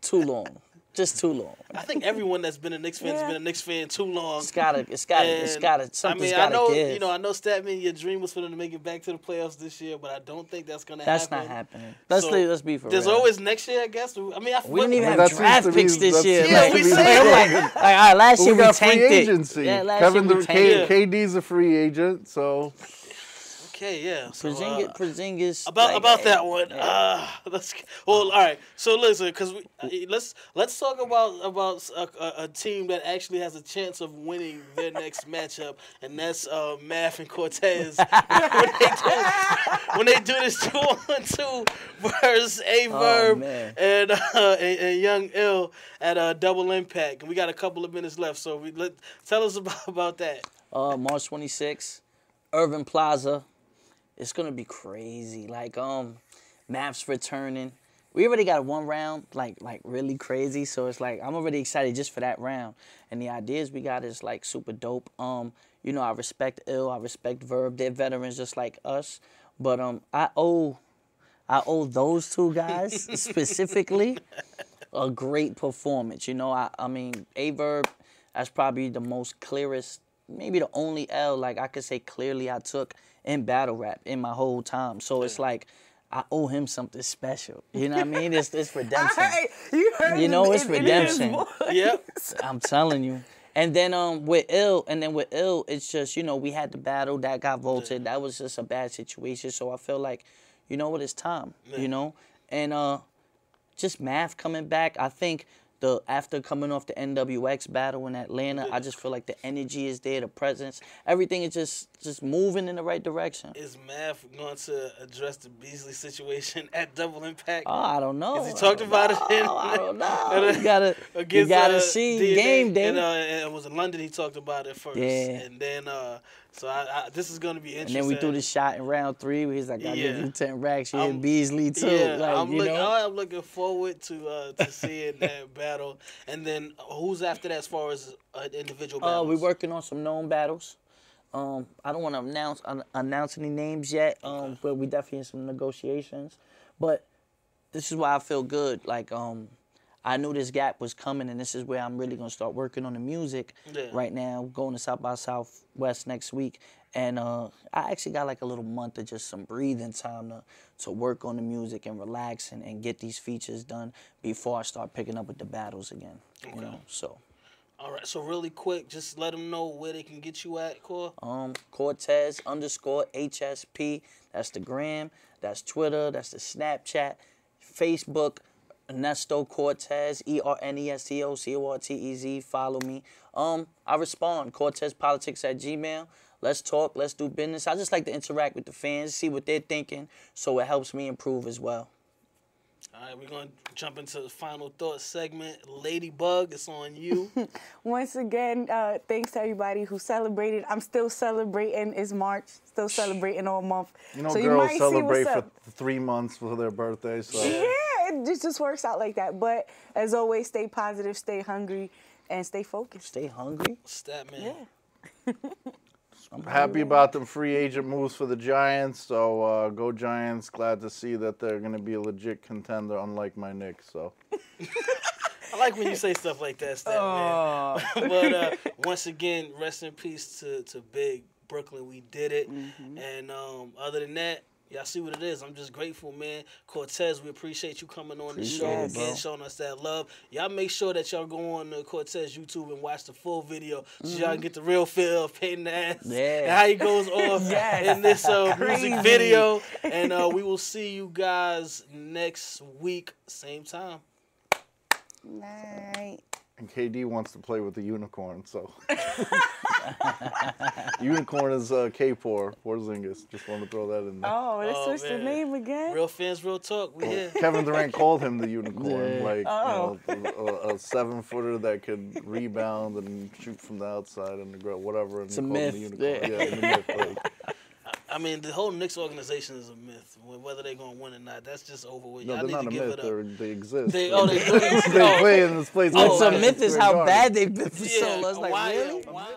Speaker 6: too long. Just too long.
Speaker 3: I think everyone that's been a Knicks fan has been a Knicks fan too long.
Speaker 6: It's gotta, it's gotta, it's
Speaker 3: And,
Speaker 6: gotta, something's
Speaker 3: I mean, I know,
Speaker 6: give.
Speaker 3: you know, I know, Statman, your dream was for them to make it back to the playoffs this year, but I don't think that's gonna happen.
Speaker 6: That's
Speaker 3: happen.
Speaker 6: not happening. Let's
Speaker 3: So,
Speaker 6: leave- let's be for
Speaker 3: There's
Speaker 6: real.
Speaker 3: always next year, I guess. I mean, I
Speaker 6: We didn't even have
Speaker 4: that seems
Speaker 6: draft
Speaker 4: to be-
Speaker 6: picks this year.
Speaker 3: Yeah,
Speaker 6: Like,
Speaker 3: we
Speaker 6: like,
Speaker 3: say
Speaker 6: I'm like, all right, last
Speaker 4: Well,
Speaker 6: year
Speaker 4: we
Speaker 6: we
Speaker 4: got free
Speaker 6: tanked
Speaker 4: agency.
Speaker 6: it. Yeah, last
Speaker 4: Kevin
Speaker 6: year we
Speaker 4: Dur-
Speaker 6: tanked
Speaker 4: K-
Speaker 6: it.
Speaker 4: KD's a free agent, so
Speaker 3: Okay, yeah. So, uh,
Speaker 6: Porzingis.
Speaker 3: about
Speaker 6: like,
Speaker 3: about that one.
Speaker 6: yeah.
Speaker 3: Uh, let's well, all right. So listen, because we uh, let's let's talk about about a, a, team that actually has a chance of winning their next matchup, and that's uh, Math and Cortez when, they do, when they do this two on two versus A
Speaker 6: Oh,
Speaker 3: Verb
Speaker 6: man.
Speaker 3: and, uh, and and Young Ill at a Double Impact, and we got a couple of minutes left. So we let tell us about about that.
Speaker 6: uh, March 26th, Irving Plaza. It's gonna be crazy. Like um, Maps returning. We already got one round, like like really crazy. So it's like I'm already excited just for that round. And the ideas we got is like super dope. Um, you know I respect Ill, I respect Verb. They're veterans just like us. But um, I owe, I owe those two guys specifically a great performance. You know, I I mean, Aye Verb, that's probably the most clearest, maybe the only L like I could say clearly I took in battle rap in my whole time. So it's like I owe him something special. You know what I mean? It's it's redemption.
Speaker 14: Hey, you heard
Speaker 6: You know, it's
Speaker 14: in- in
Speaker 6: redemption.
Speaker 3: Yep.
Speaker 6: I'm telling you. And then um with ill, and then with ill, it's just you know we had the battle that got voted. That was just a bad situation. So I feel like, you know what, it's time. You know, and uh, just math coming back. I think the the after coming off the NWX battle in Atlanta, I just feel like the energy is there, the presence, everything is just just moving in the right direction.
Speaker 3: Is Math going to address the Beasley situation at Double Impact?
Speaker 6: Oh, I don't know.
Speaker 3: Has he talked about it? In,
Speaker 6: I don't know. You gotta- you
Speaker 3: against,
Speaker 6: gotta
Speaker 3: uh,
Speaker 6: see
Speaker 3: DNA,
Speaker 6: game day.
Speaker 3: And, uh, it was in London. He talked about it first.
Speaker 6: Yeah.
Speaker 3: And then, uh, so I, I, this is going to be interesting.
Speaker 6: And then we threw the shot in round three he's like, I give
Speaker 3: Yeah.
Speaker 6: you 10 racks, you
Speaker 3: I'm-
Speaker 6: hit Beasley too.
Speaker 3: Yeah,
Speaker 6: like,
Speaker 3: I'm,
Speaker 6: you
Speaker 3: look,
Speaker 6: know?
Speaker 3: I'm looking forward to uh, to seeing that battle. And then who's after that as far as uh, individual
Speaker 6: Uh, we're working on some known battles. Um, I don't want to announce un- announce any names yet, um, but we definitely in some negotiations. But this is why I feel good. Like um, I knew this gap was coming, and this is where I'm really gonna start working on the music.
Speaker 3: Yeah.
Speaker 6: Right now, going to South by Southwest next week, and uh, I actually got like a little month of just some breathing time to to work on the music and relax and, and get these features done before I start picking up with the battles again. You know, so.
Speaker 3: All right, so really quick, just let them know where they can get you at, Core.
Speaker 6: Um, Cortez underscore HSP. That's the gram. That's Twitter. That's the Snapchat. Facebook. Ernesto Cortez. E R N E S T O C O R T E Z. Follow me. Um, I respond. Cortez Politics at Gmail. Let's talk. Let's do business. I just like to interact with the fans, see what they're thinking, so it helps me improve as well.
Speaker 3: All right, we're going to jump into the final thought segment. Ladybug, it's on you.
Speaker 14: Once again, uh, thanks to everybody who celebrated. I'm still celebrating. It's March. Still celebrating all month.
Speaker 4: You know,
Speaker 14: so you
Speaker 4: girls
Speaker 14: might see
Speaker 4: celebrate
Speaker 14: what's
Speaker 4: for
Speaker 14: up.
Speaker 4: three months for their birthday. So
Speaker 14: Yeah, it just, just works out like that. But as always, stay positive, stay hungry, and stay focused.
Speaker 6: Stay hungry.
Speaker 3: Stat man.
Speaker 14: Yeah.
Speaker 4: I'm happy about the free agent moves for the Giants. So uh, go Giants! Glad to see that they're going to be a legit contender, unlike my Knicks. So
Speaker 3: I like when you say stuff like that, Stat
Speaker 14: Aw.
Speaker 3: man. but uh, once again, rest in peace to, to Big Brooklyn. We did it.
Speaker 14: Mm-hmm.
Speaker 3: And um, other than that, y'all see what it is. I'm just grateful, man. Cortez, we appreciate you coming on the show
Speaker 6: Appreciate it,
Speaker 3: again,
Speaker 6: bro.
Speaker 3: showing us that love. Y'all make sure that y'all go on the Cortez YouTube and watch the full video so y'all
Speaker 14: Mm-hmm.
Speaker 3: can get the real feel of painting the ass
Speaker 6: Yeah.
Speaker 3: and how he goes off
Speaker 14: Yes.
Speaker 3: in this uh, music video. And uh, we will see you guys next week, same time.
Speaker 14: Night.
Speaker 4: And KD wants to play with the unicorn. So unicorn is uh, K4 Porzingis. Just want to throw that in there.
Speaker 14: Oh, let's
Speaker 3: Oh,
Speaker 14: switch the name again.
Speaker 3: Real fans, real talk. We here.
Speaker 4: Kevin Durant called him the unicorn,
Speaker 6: Yeah.
Speaker 4: like
Speaker 14: Oh.
Speaker 4: you know, a, a seven footer that could rebound and shoot from the outside and the ground, whatever. And
Speaker 6: It's
Speaker 4: he
Speaker 6: a
Speaker 4: called him
Speaker 6: myth,
Speaker 4: the unicorn.
Speaker 6: yeah.
Speaker 4: Yeah, the myth, like,
Speaker 3: I mean, the whole Knicks organization is a myth. Whether they're gonna win or not, that's just over with.
Speaker 4: no,
Speaker 3: Y'all
Speaker 4: they're
Speaker 3: need
Speaker 4: not
Speaker 3: to
Speaker 4: a
Speaker 3: give
Speaker 4: myth.
Speaker 3: it
Speaker 4: They're,
Speaker 3: up.
Speaker 4: they exist.
Speaker 3: They- oh, they do exist.
Speaker 4: they play in this place.
Speaker 3: Oh,
Speaker 6: What's a myth is how
Speaker 4: Garden.
Speaker 6: bad they've been for so
Speaker 3: Yeah,
Speaker 6: long. It's like,
Speaker 3: why-
Speaker 6: really?
Speaker 3: why-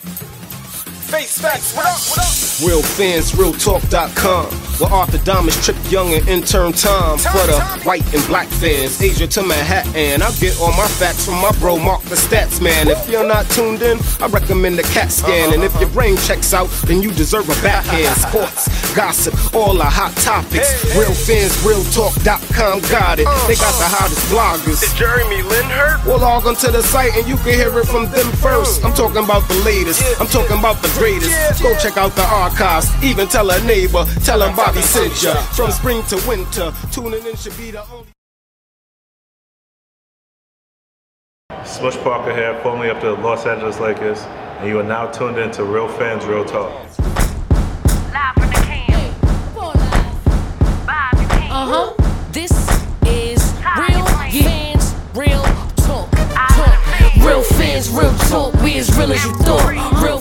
Speaker 5: Face facts, what up, what up?
Speaker 15: Real fans, realtalk.com. Where Arthur Diamonds, Trip Yung, and intern Tom. For the white and black fans, Asia to Manhattan. I get all my facts from my bro, Mark the Stats Man. If you're not tuned in, I recommend the CAT scan. And if your uh-huh. brain checks out, then you deserve a backhand. Sports, gossip, all the hot topics. Real fans, realtalk.com got it. They got the uh-huh. hottest bloggers.
Speaker 5: It's Jeremy Lin hurt?
Speaker 15: Well, log onto the site and you can hear it from them first. Hmm. I'm talking about the latest. I'm talking about the greatest. Go check out the archives. Even tell a neighbor. Tell them Bobby sent ya. From spring to winter, tuning in should be the only.
Speaker 16: Smush Parker here, formerly of the Los Angeles Lakers, and you are now tuned in to Real Fans, Real Talk.
Speaker 1: Uh huh. This is real fans, real talk. talk. Real fans, real talk. We as real as you thought. Real